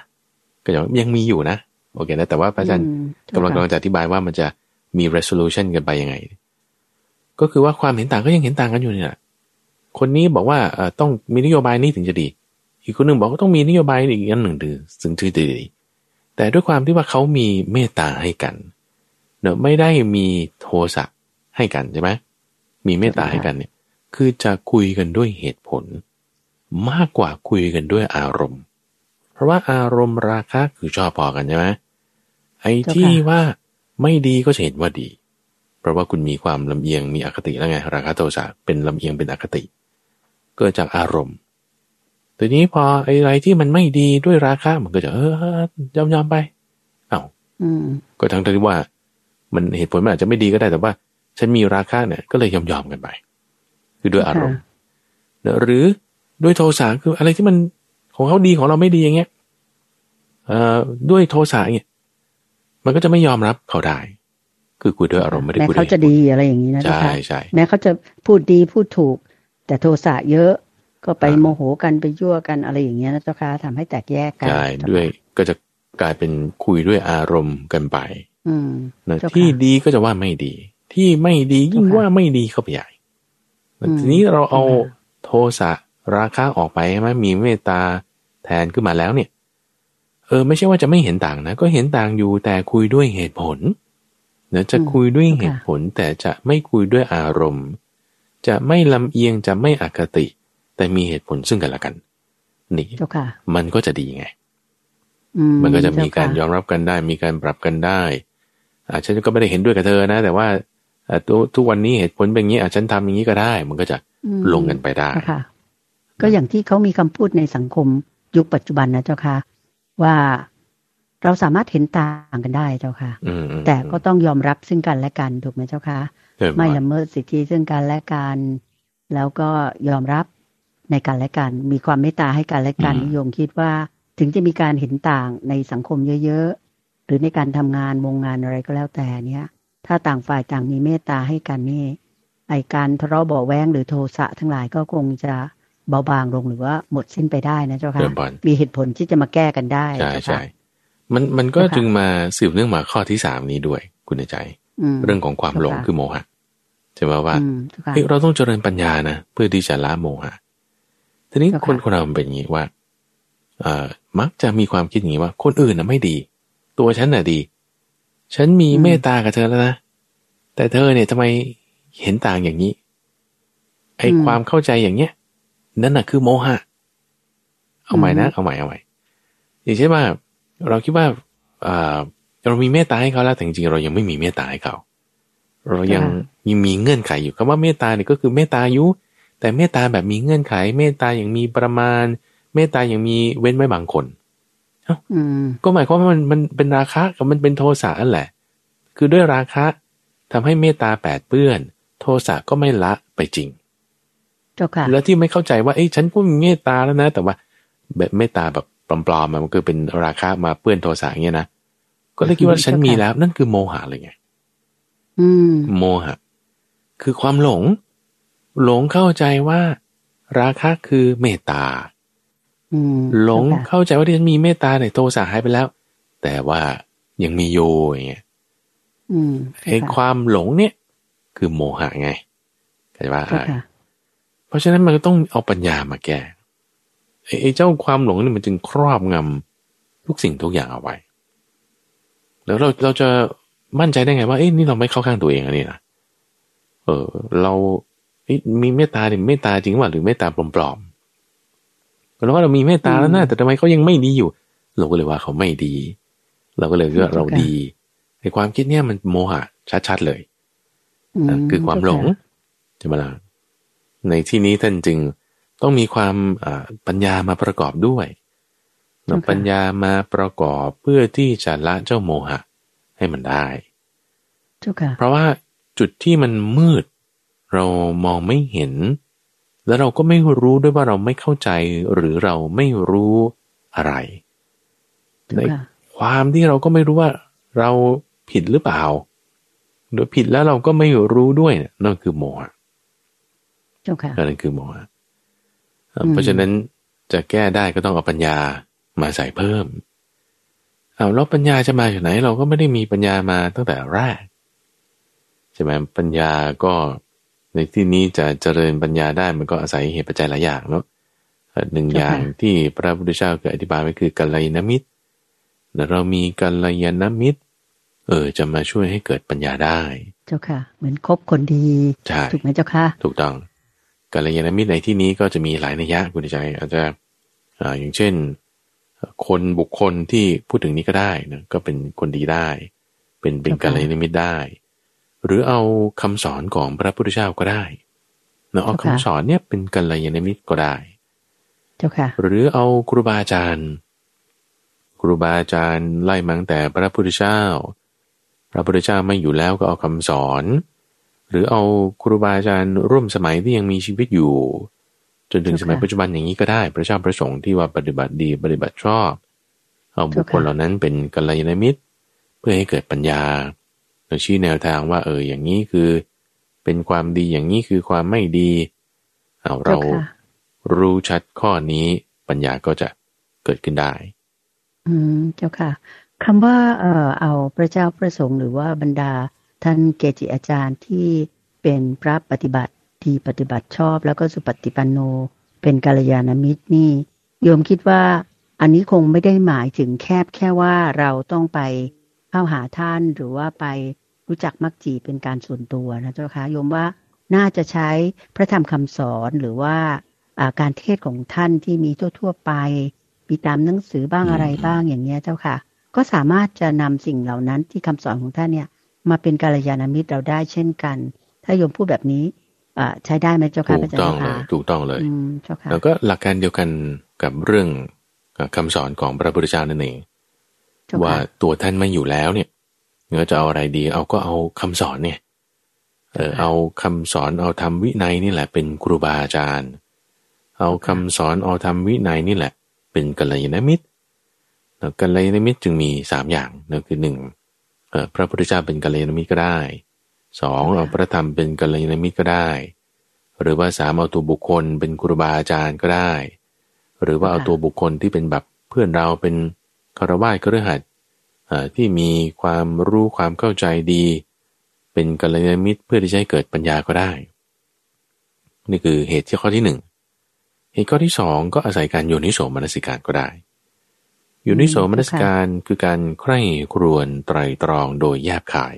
ก็ยังยังมีอยู่นะโอเคนะแต่ว่าพระอาจารย์อืมกำลังกำลังจะอธิบายว่ามันจะมี resolution กันไปยังไง ก็คือว่าความเห็นต่างก็ยังเห็นต่างกันอยู่เนี่ยแหละคนนี้บอกว่าเอ่อต้องมีนโยบายนี้ถึงจะดี อีกคนหนึ่งบอกว่าต้องมีนโยบายอีกอันหนึ่งถึงถึงจะดี แต่ด้วยความที่ว่าเขามีเมตตาให้กันเนอะไม่ได้มีโทสะให้กันใช่ไหมมีเมตตาให้กันเนี่ย คือจะคุยกันด้วยเหตุผล มากกว่าคุยกันด้วยอารมณ์ เพราะว่าอารมณ์ราคะคือชอบพอกันใช่ไหมไอ้ที่ว่าไม่ดีก็จะเห็นว่าดี เพราะว่าคุณมีความลำเอียงมีอคติแล้วไงราคะโทสะเป็นลำเอียงเป็นอคติ เกิดจากอารมณ์ทีนี้พอไอ้ไรที่มันไม่ดีด้วยราคะมันก็จะเออยอมยอมไป เอ้าก็ทั้งที่ว่า มันเหตุผลมันอาจจะไม่ดีก็ได้แต่ว่า ฉันมีราคะเนี่ยก็เลยยอมยอมกันไป คือด้วยอารมณ์เนอะหรือด้วยโทสะคืออะไรที่มันของเขาดีของเราไม่ดีอย่างเงี้ยเอ่อด้วยโทสะเนี่ยมันก็จะไม่ยอมรับเขาได้ คือคุยด้วยอารมณ์ไม่ได้แม้คุยด้เขาวยจะดีอะไรอย่างนี้นะเจ้าใช่ค่ะใช่แม้เขาจะพูดดีพูดถูก แต่โทสะเยอะก็ไปอ่าโมโหกันไปยั่วกันอะไรอย่างเงี้ยนะเจ้าค่ะทำให้แตกแยกกันใช่เจ้าค่ะด้วยก็จะกลายเป็นคุยด้วยอารมณ์กันไป อืมนะเจ้าค่ะที่ดีก็จะว่าไม่ดี ที่ไม่ดียิ่งเจ้าค่ะว่าไม่ดีเข้าไปใหญ่อืม ทีนี้เราเอาเจ้าค่ะโทสะราคะออกไปใช่ไหมมีเมตตาแทนขึ้นมาแล้วเนี่ย เออ ไม่ใช่ว่าจะไม่เห็นต่างนะ ก็เห็นต่างอยู่แต่คุยด้วยเหตุผลเนะจะคุยด้วยเหตุผล แต่จะไม่คุยด้วยอารมณ์ จะไม่ลำเอียงจะไม่อคติ แต่มีเหตุผลซึ่งกันและกันนี่เจ้าค่ะมันก็จะดีไงอืมันก็จะมีเค่การยอมรับกันได้ มีการปรับกันได้อาฉันก็ไม่ได้เห็นด้วยกับเธอนะ แต่ว่าเอ่อ ทุกทุกวันนี้เหตุผลเป็นอย่างนี้อาฉันทำอย่างนี้ก็ได้ มันก็จะอืมลงกันไปได้เจ้าค่ะ ก็อย่างที่เขามีคำพูดในสังคมยุคปัจจุบันนะเจ้าค่ะ ว่าเราสามารถเห็นต่างกันได้เจ้าค่ะอืมอืมแต่ก็ต้องยอมรับซึ่งกันและกันถูกไหมเจ้าค่ะเออไม่ละเมิดสิทธิซึ่งกันและกัน แล้วก็ยอมรับในกันและกัน มีความเมตตาให้กันและกันนิยมคิดว่าถึงจะมีการเห็นต่างในสังคมเยอะๆ หรือในการทำงานวงงานอะไรก็แล้วแต่เนี่ย ถ้าต่างฝ่ายต่างมีเมตตาให้กันนี่ไอการทะเลาะเบาะแว้งหรือโทสะทั้งหลายก็คงจะเบาบางลงหรือว่าหมดสิ้นไปได้นะเจ้าเริ่ค่ะมบอลมีเหตุผลที่จะมาแก้กันได้ใช่เจ้าใช่ค่ะมันมันก็เจ้าค่ะจึงมาสืบเนื่องมาข้อที่สามนี้ด้วย คุณใจมเรื่องของความหลงเจ้าค่ะคือโมหะใช่ไหมว่าอืมเจ้าค่ะเฮ้ยเราต้องเจริญปัญญานะเพื่อที่จะละโมหะทีนี้เจ้าค่ะคนคนเรามันเป็นอย่างนี้ว่า เอ่อมักจะมีความคิดอย่างนี้ว่า คนอื่นน่ะไม่ดี ตัวฉันน่ะดี ฉันมีเมตตากับเธอแล้วนะ แต่เธอเนี่ยทำไมเห็นต่างอย่างนี้ ไอ้ความเข้าใจอย่างเนี้ย นั่นน่ะคือโมหะ เอาใหม่นะ เอาใหม่เอาใหม่อย่างเช่นว่า เราคิดว่าอ่าเรามีเมตตาให้เขาแล้วแต่จริงๆเรายังไม่มีเมตตาให้เขา เรายังยังมีเงื่อนไขอยู่คำว่าเมตตาเนี่ยก็คือเมตตายุแต่เมตตาแบบมีเงื่อนไข เมตตาอย่างมีประมาณ เมตตาอย่างมีเว้นไว้บางคนอืม ก็หมายความว่ามันมันเป็นราคะกับมันเป็นโทสะนั่นแหละ คือด้วยราคะทำให้เมตตาแปดเปื้อน โทสะก็ไม่ละไปจริงเจ้าค่ะแล้วที่ไม่เข้าใจว่าเอ้ยฉันก็มีเมตตาแล้วนะ แต่ว่าแบบเมตตาแบบปลอมๆอะมันคือเป็นราคะมาเปื้อนโทสะอย่างเงี้ยนะก็เลยคิดว่าฉันมีแล้ว นั่นคือโมหะเลยไงอืมโมหะ คือความหลง หลงเข้าใจว่า ราคะคือเมตตาอืม หลงเจ้าค่ะเข้าใจว่าที่ฉันมีเมตตาเนี่ยโทสะหายไปแล้ว แต่ว่ายังมีโยอย่างเงี้ยอืมไอ้ความหลงเนี่ย คือโมหะไงเข้าใจว่าเจ้าค่ะเพราะฉะนั้นมันก็ต้องเอาปัญญามาแก้ไอ้ไอ้เจ้าความหลงนี่มันจึงครอบงำทุกสิ่งทุกอย่างเอาไว้ แล้วเราเราจะมั่นใจได้ไงว่าเอ้ยนี่เราไม่เข้าข้างตัวเองอันนี้นะเออ เราเอ้ยมีเมตตาเนี่ยเมตตาจริงว่าหรือเมตตาปลอมๆ เราว่าเรามีเมตตาแล้วนะแต่ทำไมเขายังไม่ดีอยู่ เราก็เลยว่าเขาไม่ดี เราก็เลยคิดว่าเราดีไอ้ความคิดเนี่ยมันโมหะชัดๆเลยมนะคือความหลงใช่ไหมล่ะในที่นี้ท่านจึงต้องมีความอ่าปัญญามาประกอบด้วยนำปัญญามาประกอบเพื่อที่จะละเจ้าโมหะให้มันได้เจ้าค่ะเพราะว่าจุดที่มันมืด เรามองไม่เห็น แล้วเราก็ไม่รู้ด้วยว่าเราไม่เข้าใจหรือเราไม่รู้อะไรเจ้าในค่ะความที่เราก็ไม่รู้ว่าเราผิดหรือเปล่าหรือผิดแล้วเราก็ไม่รู้ด้วยเนี่ยนั่นคือโมหะเจ้าค่ะนั่นคือโมหะเอ่ออืมเพราะฉะนั้นจะแก้ได้ก็ต้องเอาปัญญามาใส่เพิ่มเอาแล้วปัญญาจะมาจากไหน เราก็ไม่ได้มีปัญญามาตั้งแต่แรกใช่ไหมปัญญาก็ ในที่นี้จะเจริญปัญญาได้มันก็อาศัยเหตุปัจจัยหลายอย่างเนาะเอ่อหนึ่งอย่างที่พระพุทธเจ้าเคยอธิบายไว้คือกัลยาณมิตรแล้วเรามีกัลยาณมิตร เออ จะมาช่วยให้เกิดปัญญาได้ เจ้าค่ะ เหมือนคบคนดีใช่ถูกไหมเจ้าค่ะ ถูกต้องกัลยาณมิตรในที่นี้ก็จะมีหลายนัยยะคุณใจอาจจะอ่าอย่างเช่น คนบุคคลที่พูดถึงนี้ก็ได้นะก็เป็นคนดีได้ เป็นเป็นครับกัลยาณมิตรได้ หรือเอาคำสอนของพระพุทธเจ้าก็ได้เนาะเอาครับคำสอนเนี่ยเป็นกัลยาณมิตรก็ได้ เจ้าค่ะ หรือเอาครูบาอาจารย์ ครูบาอาจารย์ไล่มาตั้งแต่พระพุทธเจ้า พระพุทธเจ้าไม่อยู่แล้วก็เอาคำสอน หรือเอาครูบาอาจารย์ร่วมสมัยที่ยังมีชีวิตอยู่ จนถึงเจ้าสมัยค่ะปัจจุบันอย่างนี้ก็ได้ พระเจ้าประสงค์ที่ว่าปฏิบัติดีปฏิบัติชอบ เอาบุคคลเจ้าค่ะเหล่านั้นเป็นกัลยาณมิตร เพื่อให้เกิดปัญญาเรา ชี้แนวทางว่า เอออย่างนี้คือ เป็นความดีอย่างนี้คือความไม่ดีเอาเราเจ้าค่ะรู้ชัดข้อนี้ปัญญาก็จะเกิดขึ้นได้ อืมเจ้าค่ะคำว่าเอ่อเอาพระเจ้าประสงค์หรือว่าบรรดาท่านเกจิอาจารย์ที่เป็นพระปฏิบัติดีปฏิบัติชอบ แล้วก็สุปฏิปันโน เป็นกัลยาณมิตรนี่โยมคิดว่า อันนี้คงไม่ได้หมายถึงแคบแค่ว่าเราต้องไป เข้าหาท่านหรือว่าไปรู้จักมักจีเป็นการส่วนตัวนะเจ้าค่ะโยมว่าน่าจะใช้พระธรรมคำสอนหรือว่าอ่าการเทศน์ของท่านที่มีทั่วๆไปมีตามหนังสือบ้างอืมอะไรบ้างอย่างเนี้ยเจ้าค่ะ ก็สามารถจะนำสิ่งเหล่านั้นที่คำสอนของท่านเนี่ย มาเป็นกัลยาณมิตรเราได้เช่นกัน ถ้าโยมพูดแบบนี้อ่าใช้ได้ไหมเจ้าค่ะถูพระกอาจารต้องย์เลคะยถูกต้องเลยอืมเจ้าค่ะแล้วก็หลักการเดียวกันกับเรื่องคำสอนของพระพุทธเจ้านั่นเองเจ้า ว่าค่ะตัวท่านไม่อยู่แล้วเนี่ยเราจะเอาอะไรดี เอาก็เอาคำสอนเนี่ย เออค่ะเอาคำสอนเอาธรรมวินัยนี่แหละ เป็นครูบาอาจารย์ เอาคำสอนเอาธรรมวินัยนี่แหละ เป็นกัลยาณมิตรแล้วกัลยาณมิตรจึงมีสามอย่างนั่นคือหนึ่งเอ่อพระพุทธเจ้าเป็นกัลยาณมิตรก็ได้สองเอาพระธรรมเป็นกัลยาณมิตรก็ได้ หรือว่าสามเอาตัวบุคคลเป็นครูบาอาจารย์ก็ได้ หรือว่าเอาตัวบุคคลที่เป็นแบบเพื่อนเราเป็น คารวะคฤหัสถ์เอ่อที่มีความรู้ความเข้าใจดี เป็นกัลยาณมิตรเพื่อที่จะให้เกิดปัญญาก็ได้ นี่คือเหตุที่ข้อที่หนึ่งเหตุข้อที่สองก็อาศัยการโยนิโสมนสิการก็ได้โยนิโสมนสิการคือการใคร่ครวญไตรตรองโดยแยบขาย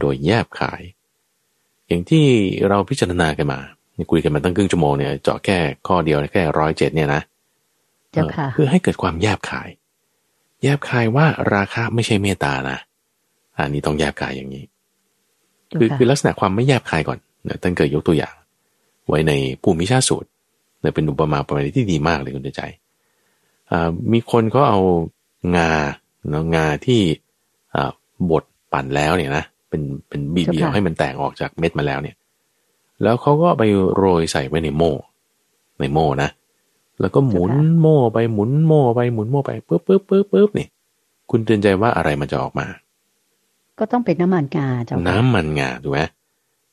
โดยแยบขาย อย่างที่เราพิจารณากันมานี่คุยกันมาตั้งครึ่งชั่วโมงเนี่ยเจาะแค่ข้อเดียวแค่ร้อยเจ็ดเนี่ยนะเจ้าค่ะเพื่อให้เกิดความแยบขาย แยบคายว่าราคะไม่ใช่เมตตานะอันนี้ต้องแยบคายอย่างนี้คือคือลักษณะความไม่แยบคายก่อนเนี่ยท่านเกิดยกตัวอย่าง ไว้ในภูมิชาสูตรเนี่ยเป็นอุปมาประมาณที่ดีมากเลยคุณใจมีคนเขาเอางาเนาะงาที่บดปั่นแล้วเนี่ยนะเป็นเป็นบีบีให้มันแตกออกจากเม็ดมาแล้วเนี่ย แล้วเขาก็ไปโรยใส่ไว้ในโม่ในโม่นะ แล้วก็หมุนโม่ไปหมุนโม่ไปหมุนโม่ไปปึ๊บปึ๊บปึ๊บปึ๊บนี่คุณเตือนใจว่าอะไรมันจะออกมา ก็ต้องเป็นน้ำมันงาเจ้าน้ำมันงาถูกไหม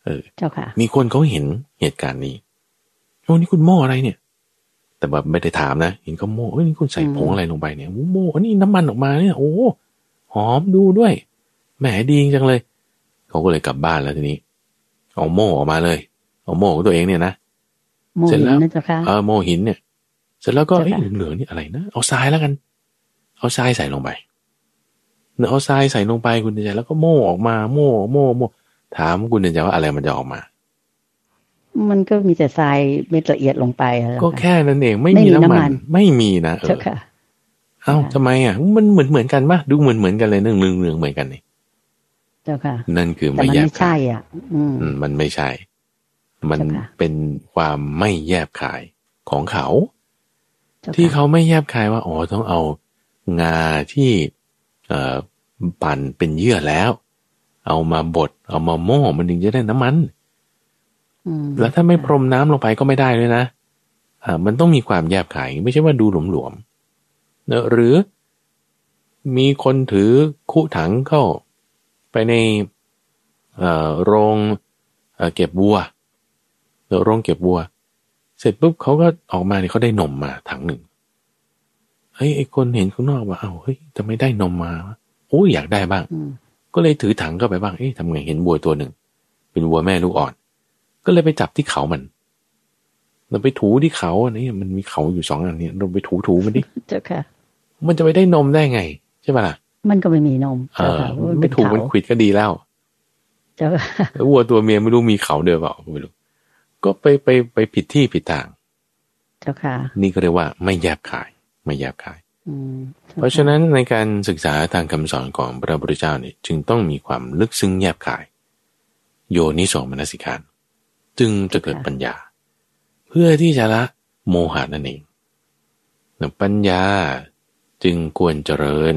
เออ เจ้าค่ะ มีคนเขาเห็นเหตุการณ์นี้โอ้นี่คุณโม่อะไรเนี่ย แต่แบบไม่ได้ถามนะ เห็นเขาโม่เฮ้ยนี่คุณใส่ผงอะไรลงไปเนี่ยโม่อันนี้น้ำมันออกมาเนี่ย โอ้หอมดูด้วยแหมดีจังเลยเขาก็เลยกลับบ้านแล้วทีนี้ เอาโม่ออกมาเลย เอาโม่ของตัวเองเนี่ยนะเสร็จแล้วเออโม่หินเนี่ย เสร็จแล้วก็เอ้เหลืองๆนี่อะไรนะ เอาทรายแล้วกัน เอาทรายใส่ลงไปเนื้อเอาทรายใส่ลงไปคุณเดชแล้วก็โม่ออกมา โม่โม่โม่ถามคุณเดชว่าอะไรมันจะออกมา มันก็มีแต่ทรายเม็ดละเอียดลงไปก็แค่นั้นเองไม่มีน้ำมัน ไม่มีนะเออเอ้าทำไมอะ มันเหมือนเหมือนกันปะดูเหมือนเหมือนกันเลยเรื่องเรื่องเรื่องเหมือนกันนี่เจ้าค่ะ นั่นคือไม่แยบคายอะอืมมันไม่ใช่ มันเป็นความไม่แยบขายของเขา ที่เขาไม่แยบคายว่าอ๋อต้องเอางาที่เอ่อปั่นเป็นเยื่อแล้ว เอามาบดเอามาโม่มันถึงจะได้น้ำมันแล้วถ้าไม่พรมน้ำลงไปก็ไม่ได้เลยนะอ่ามันต้องมีความแยบขายไม่ใช่ว่าดูหลวมๆเนอะหรือมีคนถือคู่ถังเข้าไปในโรงเก็บวัวโรงเก็บวัว เสร็จปุ๊บเขาก็ออกมาเนี่ยเขาได้นมมาถังหนึ่งเฮ้ยไอคนเห็นข้างนอกว่าเอ้าเฮ้ยจะไม่ได้นมมาโอ้ยอยากได้บ้าง ก็เลยถือถังเข้าไปบ้างเอ๊ะทำไงเห็นวัวตัวหนึ่ง เป็นวัวแม่ลูกอ่อน ก็เลยไปจับที่เขามัน เราไปถูที่เขาอันนี้มันมีเขาอยู่สองอันนี้เราไปถูถูมันดิเจ้าค่ะ มันจะไปได้นมได้ไง ใช่ป่ะล่ะมันก็ไม่มีนมเออไม่ถูมันขิดก็ดีแล้ว เจ้าแล้ววัวตัวเมียไม่รู้มีเขาเดินเปล่าไม่รู้ ก็ไปไปไปผิดที่ผิดทาง เจ้าค่ะ นี่ก็เรียกว่าไม่แยบขาย ไม่แยบขายเพราะฉะนั้นในการศึกษาทางคำสอนของพระพุทธเจ้าเนี่ยจึงต้องมีความลึกซึ้งแยบขาย โยนิโสมนสิการจึงจะเกิดปัญญา เพื่อที่จะละโมหะนั่นเองปัญญาจึงควรเจริญ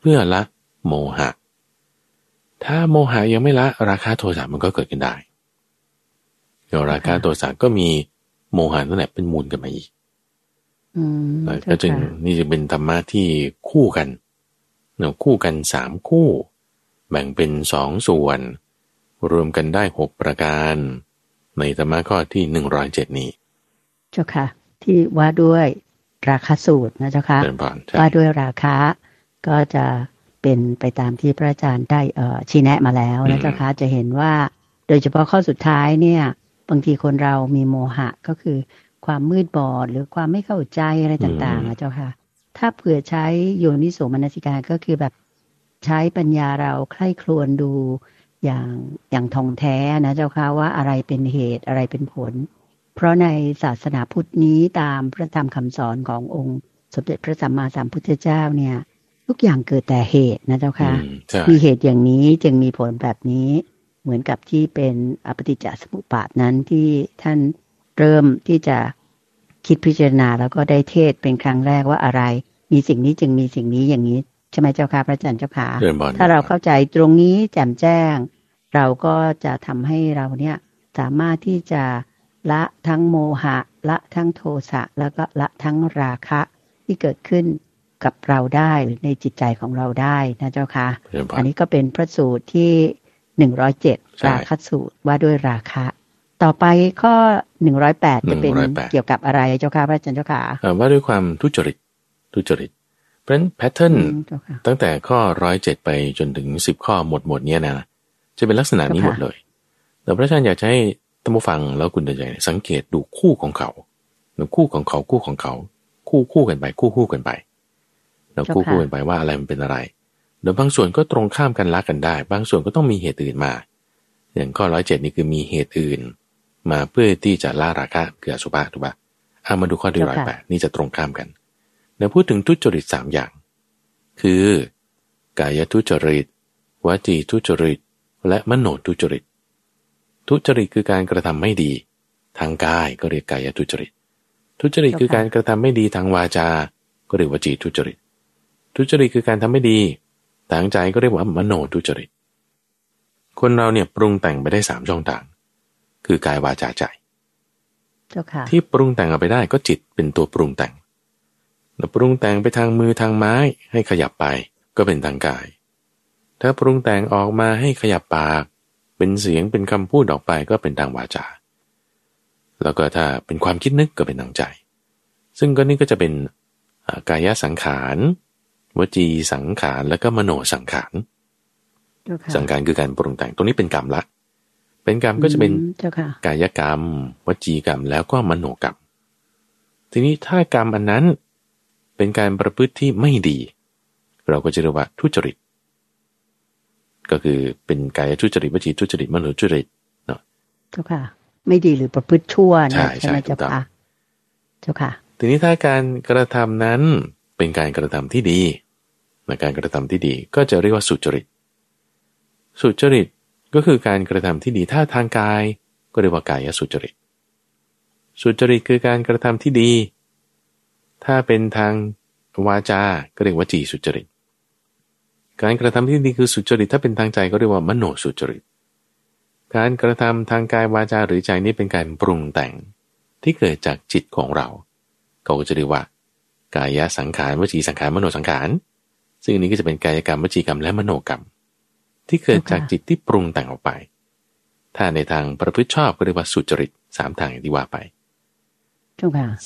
เพื่อละโมหะ ถ้าโมหะยังไม่ละราคาโทสะมันก็เกิดขึ้นได้ เดี๋ยวราคาโทสะก็มีโมหะนั่นแหละเป็นมูลกันมาอีกก็จึงนี่จะเป็นธรรมะที่คู่กันเนาะคู่กันสามคู่ แบ่งเป็นสองส่วน รวมกันได้หกประการ ในธรรมะข้อที่หนึ่งร้อยเจ็ดนี้ เจ้าค่ะ ที่ว่าด้วยราคาสูตรนะเจ้าค่ะว่าด้วยราคาก็จะเป็นไปตามที่พระอาจารย์ได้เอ่อชี้แนะมาแล้วนะเจ้าค่ะจะเห็นว่า โดยเฉพาะข้อสุดท้ายเนี่ย บางทีคนเรามีโมหะก็คือความมืดบอดหรือความไม่เข้าใจอะไรต่างๆนะเจ้าค่ะ ถ้าเผื่อใช้โยนิโสมนสิการก็คือแบบใช้ปัญญาเราใคร่ครวญดูอย่างอย่างทองแท้นะเจ้าค่ะว่าอะไรเป็นเหตุอะไรเป็นผล เพราะในศาสนาพุทธนี้ตามพระธรรมคำสอนขององค์ สมเด็จพระสัมมาสัมพุทธเจ้าเนี่ย ทุกอย่างเกิดแต่เหตุนะเจ้าค่ะมีเหตุอย่างนี้จึงมีผลแบบนี้ เหมือนกับที่เป็นอปฏิจจสมุปบาทนั้นที่ท่านเริ่มที่จะคิดพิจารณาแล้วก็ได้เทศเป็นครั้งแรกว่าอะไร มีสิ่งนี้จึงมีสิ่งนี้อย่างนี้ใช่ไหมเจ้าค่ะพระอาจารย์เจ้าค่ะถ้าเราเข้าใจตรงนี้แจ่มแจ้ง เราก็จะทำให้เราเนี่ยสามารถที่จะละทั้งโมหะ ละทั้งโทสะแล้วก็ละทั้งราคะที่เกิดขึ้นกับเราได้หรือในจิตใจของเราได้นะเจ้าค่ะ อันนี้ก็เป็นพระสูตรที่ หนึ่งร้อยเจ็ดราคสูตรว่าด้วยราคะ ต่อไปข้อหนึ่งร้อยแปดจะเป็นเกี่ยวกับอะไรเจ้าค่ะพระอาจารย์เจ้าค่ะว่าด้วยความทุจริตทุจริต เพราะฉะนั้นแพทเทิร์นตั้งแต่ข้อร้อยเจ็ดไปจนถึงสิบข้อหมดหมดเนี้ยนะจะเป็นลักษณะนี้หมดเลย แต่พระอาจารย์อยากให้ท่านผู้ฟังแล้วคุณเดชสังเกตดูคู่ของเขาคู่ของเขาคู่ของเขา คู่คู่กันไป คู่คู่กันไปแล้วคู่คู่กันไปว่าอะไรมันเป็นอะไร เดี๋ยวบางส่วนก็ตรงข้ามกันรักกันได้ บางส่วนก็ต้องมีเหตุอื่นมา อย่างข้อร้อยเจ็ดนี่คือมีเหตุอื่น มาเพื่อที่จะล่าราคะเกือสุภาถูกปะเอามาดูข้อที่ร้อยแปดนี่จะตรงข้ามกันเดี๋ยวพูดถึงทุจริตสามอย่าง คือกายทุจริตวจีทุจริต และมโนทุจริต ทุจริตคือการกระทำไม่ดี ทางกายก็เรียกกายทุจริต ทุจริตคือการกระทำไม่ดีทางวาจา ก็เรียกวจีทุจริต ทุจริตคือการทำไม่ดี ทางใจก็เรียกว่ามโนทุจริต คนเราเนี่ยปรุงแต่งไปได้สามช่องทาง คือกายวาจาใจที่ปรุงแต่งออกไปได้ก็จิตเป็นตัวปรุงแต่งแล้วปรุงแต่งไปทางมือทางไม้ให้ขยับไปก็เป็นทางกาย ถ้าปรุงแต่งออกมาให้ขยับปาก เป็นเสียงเป็นคำพูดออกไปก็เป็นทางวาจา แล้วก็ถ้าเป็นความคิดนึกก็เป็นทางใจ ซึ่งก็นี่ก็จะเป็นกายสังขาร วจีสังขารแล้วก็มโนสังขาร สังขารคือการปรุงแต่งตรงนี้เป็นกรรมละ เป็นกรรมก็จะเป็นกายกรรม วจีกรรมแล้วก็มโนกรรม ทีนี้ถ้ากรรมอันนั้นเป็นการประพฤติที่ไม่ดี เราก็จะเรียกว่าทุจริต ก็คือเป็นกายทุจริตวจีทุจริตมโนทุจริตเนาะเจ้าค่ะ ไม่ดีหรือประพฤติชั่วใช่ใช่ไหมเจ้าค่ะเจ้าค่ะ ทีนี้ถ้าการกระทำนั้น เป็นการกระทำที่ดีในการกระทำที่ดีก็จะเรียกว่าสุจริต สุจริตก็คือการกระทำที่ดีถ้าทางกาย ก็เรียกว่ากายสุจริต สุจริตคือการกระทำที่ดี ถ้าเป็นทางวาจา ก็เรียกว่าจีสุจริต การกระทำที่ดีคือสุจริต ถ้าเป็นทางใจก็เรียกว่ามโนสุจริต การกระทำทางกายวาจาหรือใจนี้เป็นการปรุงแต่งที่เกิดจากจิตของเรา เขาก็จะเรียกว่า กายสังขารวจีสังขารมโนสังขาร ซึ่งนี้ก็จะเป็นกายกรรมวจีกรรมและมโนกรรม ที่เกิดจากจิตที่ปรุงแต่งออกไป ถ้าในทางประพฤติชอบก็เรียกว่าสุจริตสามทางอย่างที่ว่าไป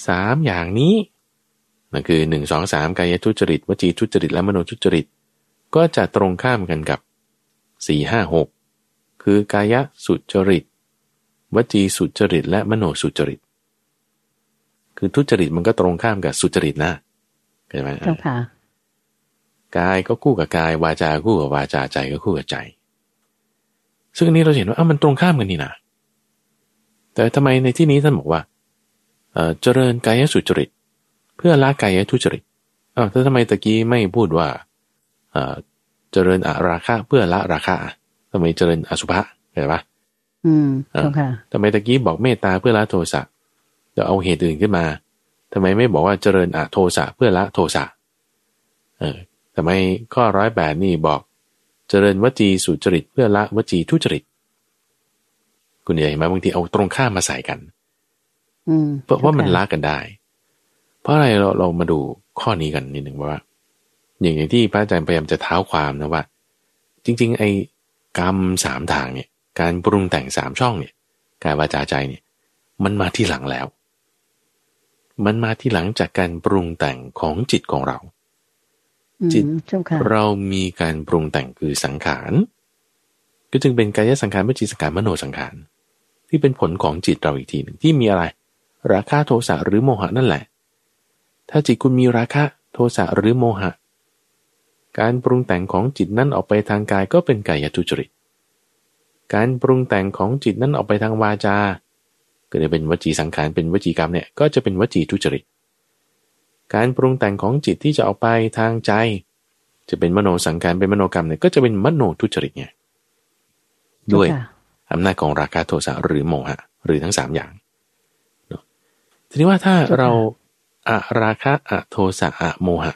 สามอย่างนี้นั่นคือหนึ่งสองสามกายทุจริตวจีทุจริตและมโนทุจริต ก็จะตรงข้ามกันกับสี่ห้าหกคือกายสุจริต วจีสุจริต และมโนสุจริต คือทุจริตมันก็ตรงข้ามกับสุจริตนะเข้าใจไหมเจ้าค่ะกายก็คู่กับกายวาจาคู่กับวาจาใจก็คู่กับใจ ซึ่งอันนี้เราเห็นว่าอ้ามันตรงข้ามกันนี่นะแต่ทำไมในที่นี้ท่านบอกว่าเจริญกายสุจริต เพื่อละกายทุจริตอ้าวถ้าทำไมตะกี้ไม่พูดว่าเจริญอาราคะเพื่อละราคะทำไมเจริญอสุภะเห็นปะอืมค่ะทำไมตะกี้บอกเมตตาเพื่อละโทสะ จะเอาเหตุอื่นขึ้นมาทำไมไม่บอกว่าเจริญอะโทสะเพื่อละโทสะเออแต่ไม่ข้อร้อยแปดนี่บอก เจริญวจีสุจริตเพื่อละวจีทุจริต คุณใหญ่มาบางทีเอาตรงข้ามมาใส่กันเพราะว่ามันละกันได้ เพราะอะไรเราเรามาดูข้อนี้กันนิดหนึ่งว่า อย่างที่พระอาจารย์พยายามจะเท้าความนะว่า จริง ๆ ไอ้กรรมสามทางเนี่ย การปรุงแต่งสามช่องเนี่ย กายวาจาใจเนี่ย มันมาที่หลังแล้ว มันมาที่หลังจากการปรุงแต่งของจิตของเรา จิตเรามีการปรุงแต่งคือสังขาร ก็จึงเป็นกายสังขารวิจิสังขารมโนสังขาร ที่เป็นผลของจิตเราอีกทีหนึ่งที่มีอะไร ราคะโทสะหรือโมหะนั่นแหละ ถ้าจิตคุณมีราคะโทสะหรือโมหะ การปรุงแต่งของจิตนั้นออกไปทางกายก็เป็นกายทุจริต การปรุงแต่งของจิตนั้นออกไปทางวาจา ก็จะเป็นวจีสังขารเป็นวจีกรรมเนี่ยก็จะเป็นวจีทุจริต การปรุงแต่งของจิตที่จะออกไปทางใจ จะเป็นมโนสังการเป็นมโนกรรมเนี่ยก็จะเป็นมโนทุจริตไงด้วยอำนาจของราคะโทสะหรือโมหะ หรือทั้งสามอย่างทีนี้ว่าถ้าเราอะราคะอะโทสะอะโมหะ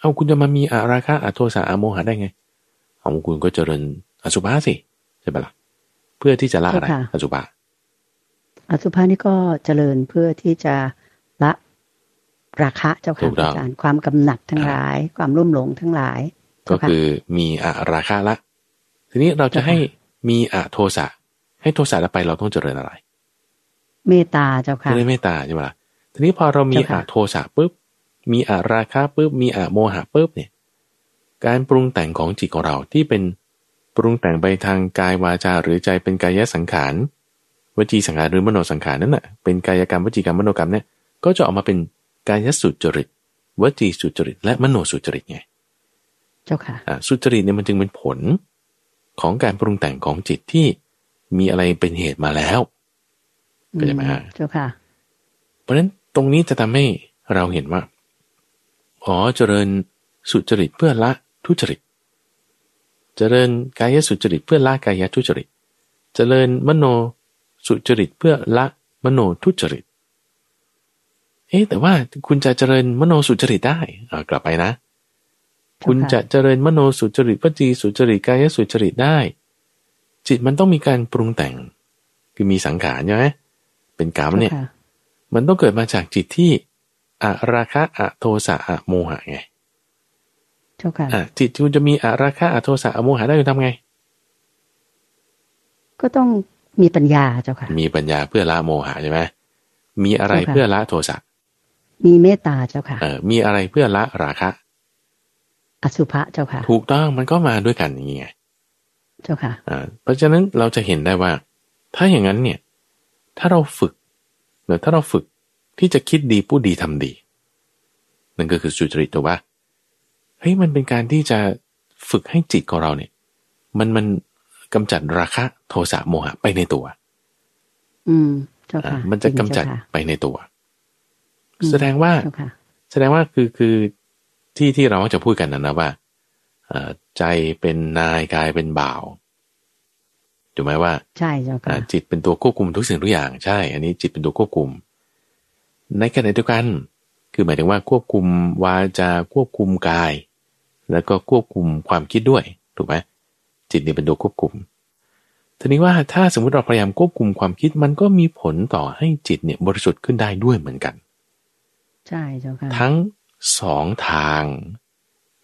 เอาคุณจะมามีอะราคะอะโทสะอะโมหะได้ไง เอาคุณก็เจริญอสุภะสิใช่ไหมล่ะเพื่อที่จะละอะไรอสุภะ อสุภะนี่ก็เจริญเพื่อที่จะละราคะเจ้าค่ะอาจารย์ความกำหนัดทั้งหลาย ความรุ่มหลงทั้งหลาย ก็คือมีอะราคะละ ทีนี้เราจะให้มีอะโทสะให้โทสะแล้วไปเราต้องเจริญอะไร เมตตาเจ้าค่ะเจริญเมตตาใช่ไหมล่ะทีนี้พอเรามีอะโทสะปุ๊บมีอะราคะปุ๊บมีอะโมหะปุ๊บเนี่ย การปรุงแต่งของจิตของเราที่เป็นปรุงแต่งไปทางกายวาจาหรือใจเป็นกายสังขาร วจีสังขารหรือมโนสังขารนั่นแหะเป็นกายกรรมวจีกรรมมโนกรรมเนี่ยก็จะออกมาเป็นกายสุจริตวจีสุจริต และมโนสุจริตไง เจ้าค่ะสุจริตเนี่ยมันจึงเป็นผลของการปรุงแต่งของจิตที่มีอะไรเป็นเหตุมาแล้วเข้าใจไหมฮะเจ้าค่ะ เพราะฉะนั้นตรงนี้จะทำให้เราเห็นว่าอ๋อเจริญสุจริตเพื่อละทุจริต เจริญกายสุจริตเพื่อละกายทุจริต เจริญมโน สุจริตเพื่อละมโนทุจริต เอ๊แต่ว่าคุณจะเจริญมโนสุจริตได้กลับไปนะ คุณจะเจริญมโนสุจริตวจีสุจริตกายสุจริตได้ จิตมันต้องมีการปรุงแต่ง คือมีสังขารใช่ไหมเป็นกรรมเนี่ย มันต้องเกิดมาจากจิตที่อะราคะอะโทสะอะโมหะไงเจ้าค่ะจิตคุณจะมีอะราคะอะโทสะอะโมหะได้คุณทำไง ก็ต้อง มีปัญญาเจ้าค่ะ มีปัญญาเพื่อละโมหะใช่ไหมมีอะไรเพื่อละโทสะมีเมตตาเจ้าค่ะเออมีอะไรเพื่อละราคะ อสุภะเจ้าค่ะ ถูกต้องมันก็มาด้วยกันอย่างนี้ไงเจ้าค่ะอ่าเพราะฉะนั้นเราจะเห็นได้ว่า ถ้าอย่างนั้นเนี่ย ถ้าเราฝึกเนือถ้าเราฝึกที่จะคิดดีพูดดีทำดีนั่นก็คือสุจริตตัวว่าเฮ้ยมันเป็นการที่จะฝึกให้จิตของเราเนี่ย มันมัน กำจัดราคะโทสะโมหะไปในตัว อืมเจ้าค่ะมันจะกำจัดไปในตัว แสดงว่าแสดงว่าคือคือที่ที่เราจะพูดกันนะนะว่าใจเป็นนายกายเป็นบ่าวถูกไหมว่าใช่เจ้าค่ะจิตเป็นตัวควบคุมทุกสิ่งทุกอย่างใช่ อันนี้จิตเป็นตัวควบคุม ในขณะเดียวกัน คือหมายถึงว่าควบคุมวาจาควบคุมกาย แล้วก็ควบคุมความคิดด้วยถูกไหม จิตนี่เป็นตัวควบคุมทีนี้ว่าถ้าสมมติเราพยายามควบคุมความคิดมันก็มีผลต่อให้จิตเนี่ยบริสุทธิ์ขึ้นได้ด้วยเหมือนกัน ใช่เจ้าค่ะทั้งสองทาง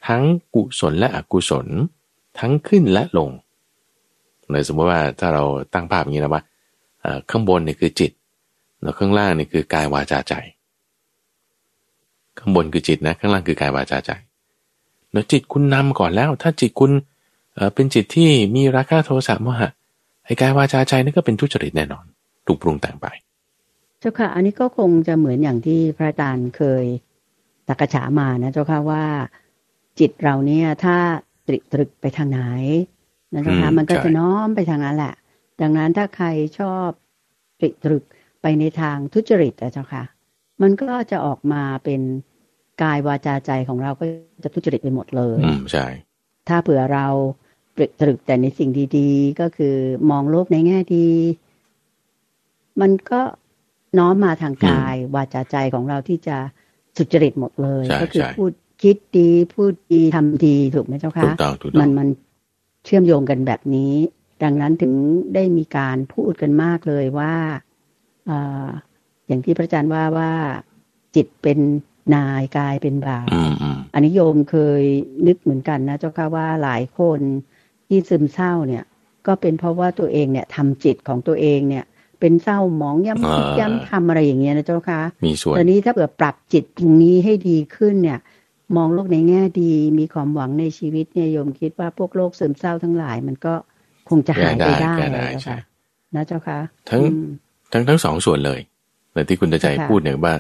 ทั้งกุศลและอกุศล ทั้งขึ้นและลงเลยสมมติว่าถ้าเราตั้งภาพอย่างนี้นะว่าข้างบนนี่คือจิต แล้วข้างล่างนี่คือกายวาจาใจ ข้างบนคือจิตนะ ข้างล่างคือกายวาจาใจ แล้วจิตคุณนำก่อนแล้ว ถ้าจิตคุณ เป็นจิตที่มีราคะโทสะโมหะไอ้กายวาจาใจนี่ก็เป็นทุจริตแน่นอน ถูกปรุงแต่งไป เจ้าค่ะ อันนี้ก็คงจะเหมือนอย่างที่พระอาจารย์เคยตักฉามานะเจ้าค่ะว่า จิตเราเนี่ยถ้าตริตรึกไปทางไหนนะคะมันก็จะน้อมไปทางนั้นแหละ ดังนั้นถ้าใครชอบตริตรึกไปในทางทุจริตนะเจ้าค่ะ มันก็จะออกมาเป็นกายวาจาใจของเราก็จะทุจริตไปหมดเลย อืมใช่ ถ้าเผื่อเรา ตรึกแต่ในสิ่งดีๆ ก็คือมองโลกในแง่ดี มันก็น้อมมาทางกาย วาจาใจของเราที่จะสุจริตหมดเลย ก็คือพูดคิดดีพูดดีทำดีถูกไหมเจ้าคะมันมันเชื่อมโยงกันแบบนี้ ดังนั้นถึงได้มีการพูดกันมากเลยว่าออย่างที่พระอาจารย์ว่าว่าจิตเป็นนายกายเป็นบ่าวอันนี้โยมเคยนึกเหมือนกันนะเจ้าค่ะว่าหลายคน ที่ซึมเศร้าเนี่ย ก็เป็นเพราะว่าตัวเองเนี่ยทำจิตของตัวเองเนี่ย เป็นเศร้าหมองย้ำคิดย้ำทำอะไรอย่างเงี้ยนะเจ้าค่ะมีส่วนตอนนี้ถ้าเกิดปรับจิตตรงนี้ให้ดีขึ้นเนี่ย มองโลกในแง่ดี มีความหวังในชีวิตเนี่ยโยมคิดว่าพวกโรคซึมเศร้าทั้งหลาย มันก็คงจะหายไปได้แล้วค่ะนะเจ้าค่ะทั้งทั้งทั้งสองส่วนเลยแต่ที่คุณตาใจพูดเนี่ยว่า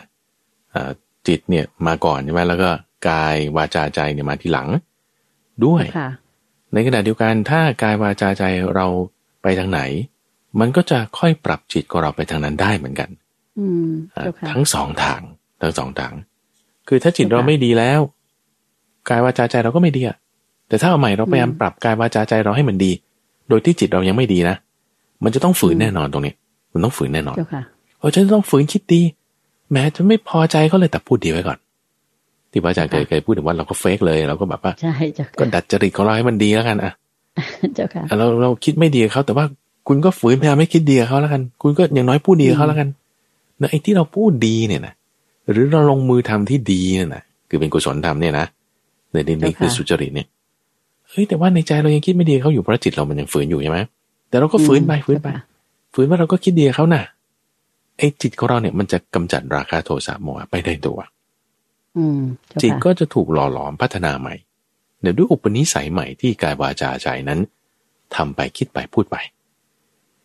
จิตเนี่ยมาก่อนใช่ไหมแล้วก็กายวาจาใจเนี่ยมาทีหลัง ด้วย ในขณะเดียวกันถ้ากายวาจาใจเราไปทางไหน มันก็จะค่อยปรับจิตของเราไปทางนั้นได้เหมือนกันอืมทั้งสองทางทั้งสองทาง คือถ้าจิตเราไม่ดีแล้ว กายวาจาใจเราก็ไม่ดีอะแต่ถ้าเอาใหม่เราพยายามปรับกายวาจาใจเราให้มันดี โดยที่จิตเรายังไม่ดีนะมันจะต้องฝืนแน่นอนตรงนี้มันต้องฝืนแน่นอนเออฉันต้องฝืนคิดดี แม้จะไม่พอใจเขาเลยแต่พูดดีไว้ก่อน ที่พระอาจารย์เคยเคยพูดถึงว่าเราก็เฟกเลยเราก็แบบว่าใช่จ้ะก็ดัดจริตของเราให้มันดีแล้วกันอะเจ้าค่ะเราเราคิดไม่ดีเขาแต่ว่าคุณก็ฝืนพยายามไม่คิดดีเขาแล้วกัน คุณก็อย่างน้อยพูดดีเขาแล้วกันนะไอ้ที่เราพูดดีเนี่ยนะหรือเราลงมือทำที่ดีเนี่ยนะคือเป็นกุศลธรรมเนี่ยนะในดินนี้คือสุจริตเนี่ยเฮ้ยแต่ว่าในใจเรายังคิดไม่ดีเขาอยู่เพราะจิตเรามันยังฝืนอยู่ใช่ไหมแต่เราก็ฝืนไปฝืนไปฝืนว่าเราก็คิดดีเขาน่ะไอ้จิตของเราเนี่ยมันจะกำจัดราคาโทสะโมหะไปได้ตัว จิตก็จะถูกหล่อหลอมพัฒนาใหม่ เดี๋ยวด้วยอุปนิสัยใหม่ที่กายวาจาใจนั้นทำไปคิดไปพูดไป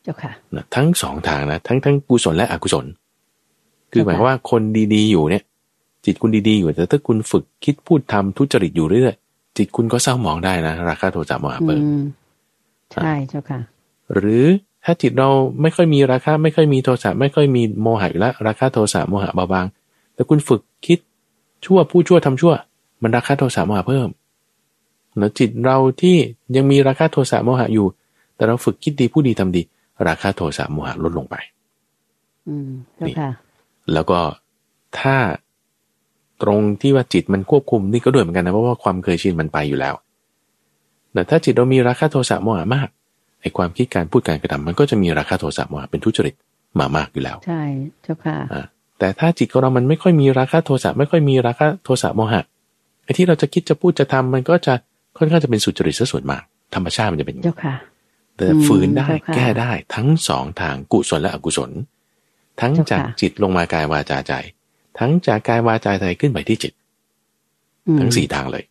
เจ้าค่ะทั้งสองทางนะทั้งทั้งกุศลและอกุศล คือหมายว่าคนดีๆอยู่เนี่ย จิตคุณดีๆอยู่แต่ถ้าคุณฝึกคิดพูดทำทุจริตอยู่เรื่อยๆจิตคุณก็เศร้าหมองได้นะ ราคาโทสะโมหะเปิดใช่เจ้าค่ะ หรือถ้าจิตเราไม่ค่อยมีราคาไม่ค่อยมีโทสะไม่ค่อยมีโมหะอยู่แล้วราคาโทสะโมหะเบาบางแต่คุณฝึกคิด ชั่วพูดชั่วทำชั่ว มันราคะโทสะโมหะเพิ่มแล้วจิตเราที่ยังมีราคะโทสะโมหะอยู่ แต่เราฝึกคิดดีผู้ดีทำดี ราคะโทสะโมหะลดลงไป อืมเจ้าค่ะแล้วก็ถ้าตรงที่ว่าจิตมันควบคุมนี่ก็ด้วยเหมือนกันนะเพราะว่าความเคยชินมันไปอยู่แล้วแต่ถ้าจิตเรามีราคะโทสะโมหะมากไอ้ความคิดการพูดการกระทำมันก็จะมีราคะโทสะโมหะเป็นทุจริตมามากอยู่แล้ว ใช่เจ้าค่ะอ่า แต่ถ้าจิตของเรามันไม่ค่อยมีราคะโทสะไม่ค่อยมีราคะโทสะโมหะไอ้ที่เราจะคิดจะพูดจะทำมันก็จะค่อนข้างจะเป็นสุจริตซะส่วนมาก ธรรมชาติมันจะเป็นอย่างเจ้านี้ค่ะแต่อืมฝืนได้เจ้าค่ะแก้ได้ทั้งสองทางกุศลและอกุศล ทั้งเจ้าค่ะจากจิตลงมากายวาจาใจ ทั้งจากกายวาจาใจขึ้นไปที่จิตอืมทั้งสี่ทางเลย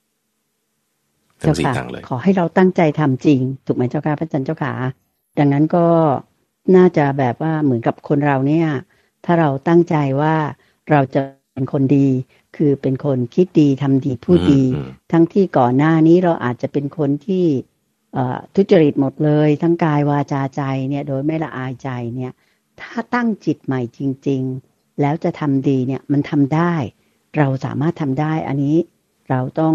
ทั้เจ้างสี่ค่ะทางเลย ขอให้เราตั้งใจทำจริง ถูกไหมเจ้าค่ะพระอาจารย์เจ้าค่ะดังนั้นก็น่าจะแบบว่าเหมือนกับคนเราเนี่ย ถ้าเราตั้งใจว่าเราจะเป็นคนดี คือเป็นคนคิดดีทำดีพูดดีอืมทั้งที่ก่อนหน้านี้เราอาจจะเป็นคนที่เอ่อทุจริตหมดเลย ทั้งกายวาจาใจเนี่ยโดยไม่ละอายใจเนี่ย ถ้าตั้งจิตใหม่จริง ๆ แล้วจะทำดีเนี่ยมันทำได้ เราสามารถทำได้ อันนี้เราต้อง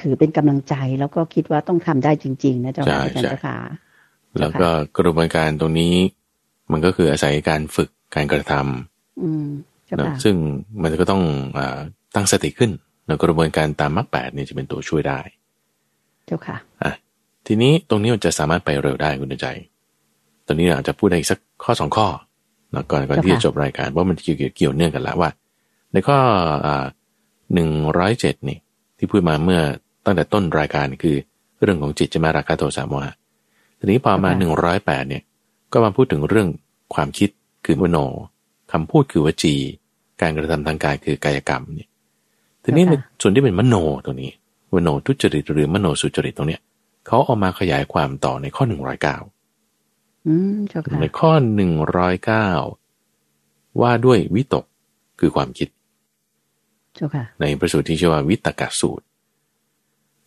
ถือเป็นกำลังใจแล้วก็คิดว่าต้องทำได้จริง ๆ นะเจ้าค่ะใช่อาจารย์เจ้าค่ะแล้วก็กระบวนการตรงนี้ มันก็คืออาศัยการฝึก การกระทำอืมเจ้าเนอะค่ะซึ่งมันก็ต้องอาตั้งสติขึ้นแล้วกระบวนการตามมรรคแปดเนี่ยจะเป็นตัวช่วยได้ เจ้าค่ะอะทีนี้ตรงนี้มันจะสามารถไปเร็วได้คุณใจ ตอนนี้เราอาจจะพูดได้อีกสักข้อสองข้อนะก่อนก่อนเจ้าค่ะที่จะจบรายการว่ามันเกี่ยวเกี่ยวเนื่องกันแล้วว่า ในข้อหนึ่งร้อยเจ็ดนี่ที่พูดมาเมื่อตั้งแต่ต้นรายการนี่คือเรื่องของจิตจะมาราคาโทสะโมหะทีนี้พอมาหนึ่งร้อยแปดเนี่ย ก็มาพูดถึงเรื่องความคิด คือมโนคำพูดคือวจี การกระทำทางกายคือกายกรรมเนี่ยทีนี้ในส่วนที่เป็นมโนตรงนี้มโนทุจริตหรือมโนสุจริตตรงเนี้ยเขาเอามาขยายความต่อในข้อหนึ่งร้อยเก้าอืมเจ้าค่ะในข้อหนึ่งร้อยเก้าว่าด้วยวิตกคือความคิดเจ้าค่ะในประสูตรที่ชื่อว่าวิตกสูตร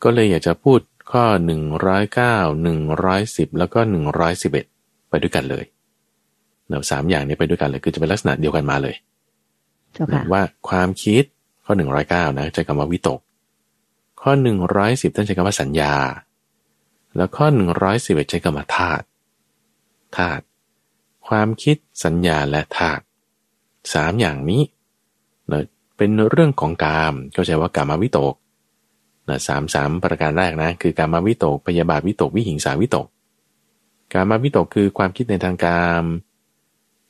ก็เลยอยากจะพูดข้อหนึ่งร้อยเก้าหนึ่งร้อยสิบแล้วก็หนึ่งร้อยสิบเอ็ดไปด้วยกันเลย เนาะสามอย่างนี้ไปด้วยกันเลย คือจะเป็นลักษณะเดียวกันมาเลยเจ้าค่ะว่าความคิดข้อหนึ่งร้อยเก้านะใช้คำว่าวิตก ข้อหนึ่งร้อยสิบท่านใช้คำว่าสัญญา แล้วข้อหนึ่งร้อยสิบเอ็ดใช้คำว่าธาตุธาตุความคิดสัญญาและธาตุสามอย่างนี้เนะเป็นเรื่องของกามก็ใช้ว่ากามาวิตกนะสามสามประการแรกนะคือกามาวิตกพยาบาทวิตกวิหิงสาวิตก กามาวิตกคือความคิดในทางกาม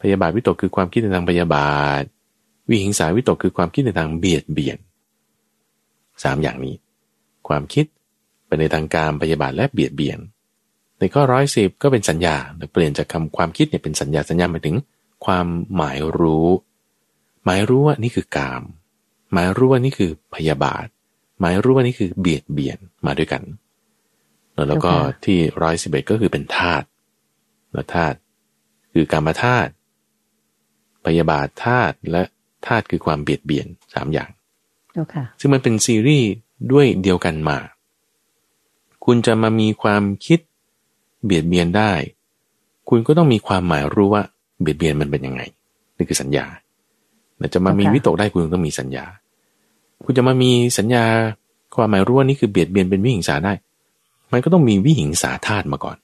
พยาบาทวิตกคือความคิดในทางพยาบาท วิหิงสาวิตกคือความคิดในทางเบียดเบียนสามอย่างนี้ ความคิดเป็นในทางการพยาบาทและเบียดเบียน ในข้อร้อยสิบก็เป็นสัญญาเปลี่ยนจากคำความคิดเนี่ยเป็นสัญญาสัญญาหมายถึง ความหมายรู้ หมายรู้ว่านี่คือกาม หมายรู้ว่านี่คือพยาบาท หมายรู้ว่านี่คือเบียดเบียนมาด้วยกัน แล้วก็ที่ร้อยสิบเอ็ดก็คือเป็นธาตุแล้วธาตุคือกรรมธาตุ พยาบาทธาตุและธาตุคือความเบียดเบียนสามอย่างเจ้าค่ะซึ่งมันเป็นซีรีส์ด้วยเดียวกันมา คุณจะมามีความคิดเบียดเบียนได้ คุณก็ต้องมีความหมายรู้ว่าเบียดเบียนมันเป็นยังไงนี่คือสัญญาแต่จะมามีค่ะวิตกได้คุณต้องมีสัญญา คุณจะมามีสัญญาความหมายรู้ว่านี่คือเบียดเบียนเป็นวิหิงสาได้ มันก็ต้องมีวิหิงสาธาตุมาก่อน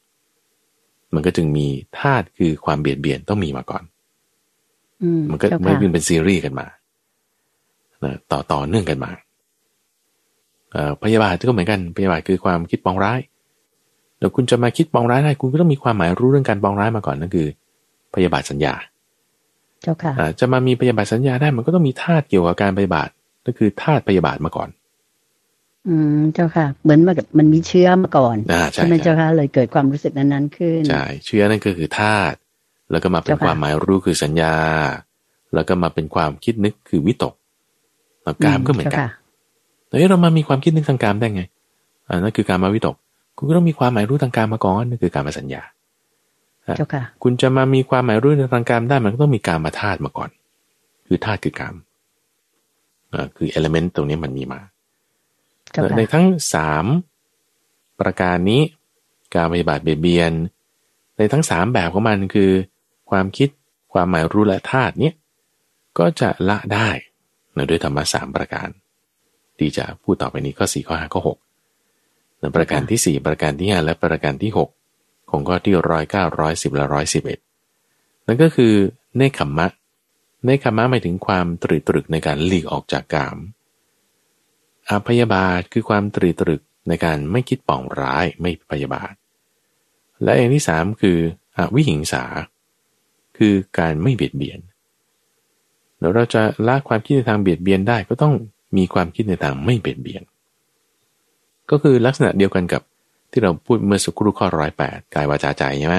มันก็จึงมีธาตุคือความเบียดเบียนต้องมีมาก่อนอื มมันก็เจ้ามันค่ะเป็นซีรีส์กันมานะต่อต่อเนื่องกันมาเอ่อพยาบาทก็เหมือนกันพยาบาทคือความคิดปองร้ายแล้วคุณจะมาคิดปองร้ายได้คุณก็ต้องมีความหมายรู้เรื่องการปองร้ายมาก่อนนั่นคือ พยาบาทสัญญา เจ้าค่ะอ่าจะมามีพยาบาทสัญญาได้มันก็ต้องมีธาตุเกี่ยวกับการพยาบาทนั่นคือธาตุพยาบาทมาก่อน อืมเจ้าค่ะ เหมือนมันกับมันมีเชื้อมาก่อนอ่าใช่ใช่ไหมใช่เจ้าค่ะเลยเกิดความรู้สึกนั้นๆขึ้นใช่เชื้อนั่นก็คือธาตุ แล้วก็มาเป็นเจ้าค่ะความหมายรู้คือสัญญา แล้วก็มาเป็นความคิดนึกคือวิตกแล้วกามก็เหมือนกันจ้าค่ะเฮ้ยเรามามีความคิดนึกทางการได้ไงอ่านั่นคือการมาวิตก คุณก็ต้องมีความหมายรู้ทางการมาก่อนนั่นคือการมาสัญญาเจ้าค่ะคุณจะมามีความหมายรู้ในทางการได้มันก็ต้องมีการมาธาตุมาก่อน คือธาตุคือกามอ่าคือเอลเมนต์ตรงนี้มันมีมาเจ้าค่ะในทั้งสามประการนี้ การปฏิบัติเบียดเบียน ในทั้งสามแบบของมันคือ ความคิด ความหมายรู้และธาตุเนี้ยก็จะละได้นะด้วยธรรมะสามประการ ที่จะพูดต่อไปนี้ข้อสี่ข้อห้าข้อหกประการที่สี่ประการที่ห้าและประการที่หกของข้อที่ร้อยเก้าร้อยสิบและร้อยสิบเอ็ดนั่นก็คือเนคขมมะเนคขมมะหมายถึงความตรึกตรึกในการหลีกออกจากกามอาพยาบาทคือความตรึกตรึกในการไม่คิดปองร้ายไม่พยาบาท และอย่างที่สามคืออวิหิงสา คือการไม่เบียดเบียนแล้วเราจะละความคิดในทางเบียดเบียนได้ก็ต้องมีความคิดในทางไม่เบียดเบียน ก็คือลักษณะเดียวกันกับที่เราพูดเมื่อสักครู่ข้อร้อยแปดกายวาจาใจใช่ไหม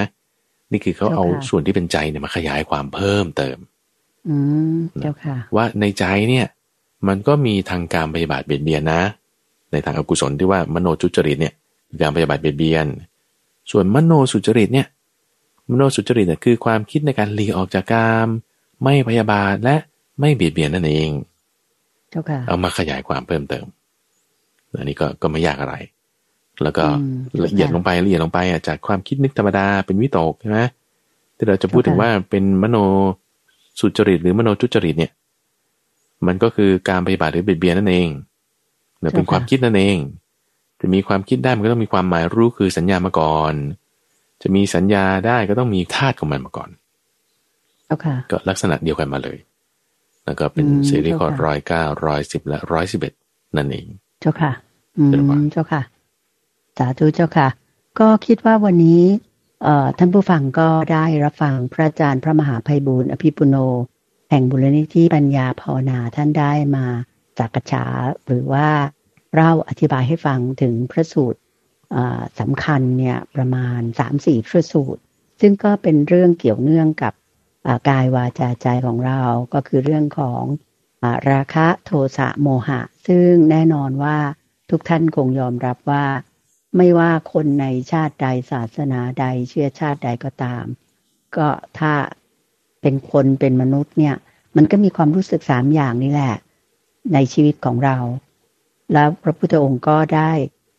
นี่คือเขาเอาส่วนที่เป็นใจเนี่ยมาขยายความเพิ่มเติม อืมเจ้าค่ะ ว่าในใจเนี่ย มันก็มีทางการปฏิบัติเบียดเบียนนะ ในทางอกุศลที่ว่ามโนจุจริตเนี่ยการปฏิบัติเบียดเบียน ส่วนมโนสุจริตเนี่ย มโนสุจริตเนี่ยคือความคิดในการหลีออกจากกาม ไม่พยาบาทและไม่เบียดเบียนนั่นเองเอามาขยายความเพิ่มเติมอันนี้ก็ก็ไม่ยากอะไร แล้วก็ละเอียดลงไปละเอียดลงไปอะจากความคิดนึกธรรมดาเป็นวิตกใช่ไหมที่เราจะพูดถึงว่าเป็นมโนสุจริตหรือมโนจุจริตเนี่ย มันก็คือการปฏิบัติหรือเบียดเบียนนั่นเองเนี่ยเป็นความคิดนั่นเอง จะมีความคิดได้มันก็ต้องมีความหมายรู้คือสัญญามาก่อน จะมีสัญญาได้ก็ต้องมีธาตุของมันมาก่อนก็ลักษณะเดียวกันมาเลย แล้วก็เป็นซีรีส์ข้อร้อยเก้าร้อยสิบและร้อยสิบเอ็ดนั่นเอง เจ้าค่ะ อืมเจ้าค่ะสาธุเจ้าค่ะ ก็คิดว่าวันนี้ เอ่อท่านผู้ฟังก็ได้รับฟังพระอาจารย์พระมหาภัยบูรณ์อภิปุโน แห่งบุรณิธิปัญญาภาวนาท่านได้มาจากกระฉาหรือว่าเล่าอธิบายให้ฟังถึงพระสูตร สำคัญเนี่ยประมาณสามสี่พระสูตร ซึ่งก็เป็นเรื่องเกี่ยวเนื่องกับกายวาจาใจของเราก็คือเรื่องของอราคะโทสะโมหะ ซึ่งแน่นอนว่าทุกท่านคงยอมรับว่า ไม่ว่าคนในชาติใดศาสนาใดเชื้อชาติใดก็ตาม ก็ถ้าเป็นคนเป็นมนุษย์เนี่ย มันก็มีความรู้สึกสามอย่างนี่แหละ ในชีวิตของเรา แล้วพระพุทธองค์ก็ได้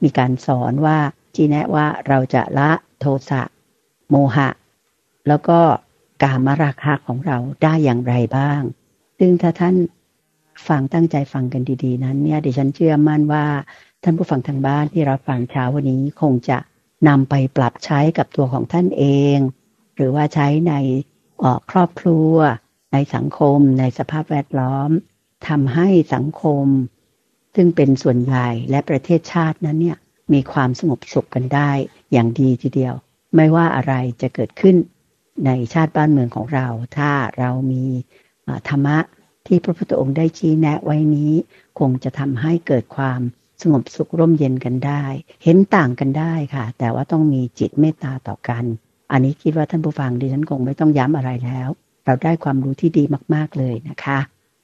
มีการสอนว่าจีแนะว่าเราจะละโทสะโมหะ แล้วก็กามราคะของเราได้อย่างไรบ้าง ซึ่งถ้าท่านฟังตั้งใจฟังกันดี ๆ นั้นเนี่ยดิฉันเชื่อมั่นว่าท่านผู้ฟังทางบ้านที่เราฟังเช้าวันนี้คงจะนำไปปรับใช้กับตัวของท่านเอง หรือว่าใช้ในครอบครัว ในสังคม ในสภาพแวดล้อมทำให้สังคม ซึ่งเป็นส่วนใหญ่และประเทศชาตินั้นเนี่ยมีความสงบสุขกันได้อย่างดีทีเดียว ไม่ว่าอะไรจะเกิดขึ้นในชาติบ้านเมืองของเรา ถ้าเรามีธรรมะที่พระพุทธองค์ได้ชี้แนะไว้นี้ คงจะทำให้เกิดความสงบสุขร่มเย็นกันได้ เห็นต่างกันได้ค่ะ แต่ว่าต้องมีจิตเมตตาต่อกัน อันนี้คิดว่าท่านผู้ฟังดิฉันคงไม่ต้องย้ำอะไรแล้ว เราได้ความรู้ที่ดีมาก ๆเลยนะคะ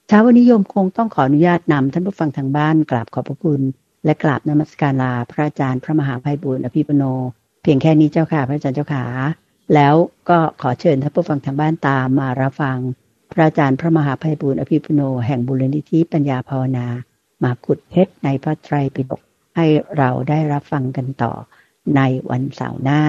เช้าวันนี้โยมคงต้องขออนุญาตนำท่านผู้ฟังทางบ้านกราบขอบพระคุณ และกราบนมัสการลาพระอาจารย์พระมหาภัยบุญอภิปโน เพียงแค่นี้เจ้าค่ะ พระอาจารย์เจ้าขาแล้วก็ขอเชิญท่านผู้ฟังทางบ้านตามมารับฟัง พระอาจารย์พระมหาภัยบุญอภิปโน แห่งบุรณิธิปัญญาภาวนา มาขุดเพชรในพระไตรปิฎกให้เราได้รับฟังกันต่อในวันเสาร์หน้า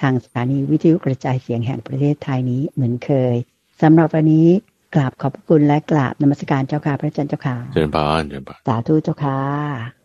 ทางสถานีวิทยุกระจายเสียงแห่งประเทศไทยนี้เหมือนเคยสำหรับวันนี้ กราบขอบพระคุณและกราบนมัสการเจ้าค่ะพระอาจารย์เจ้าค่ะเจริญพรเจริญพรสาธุเจ้าค่ะ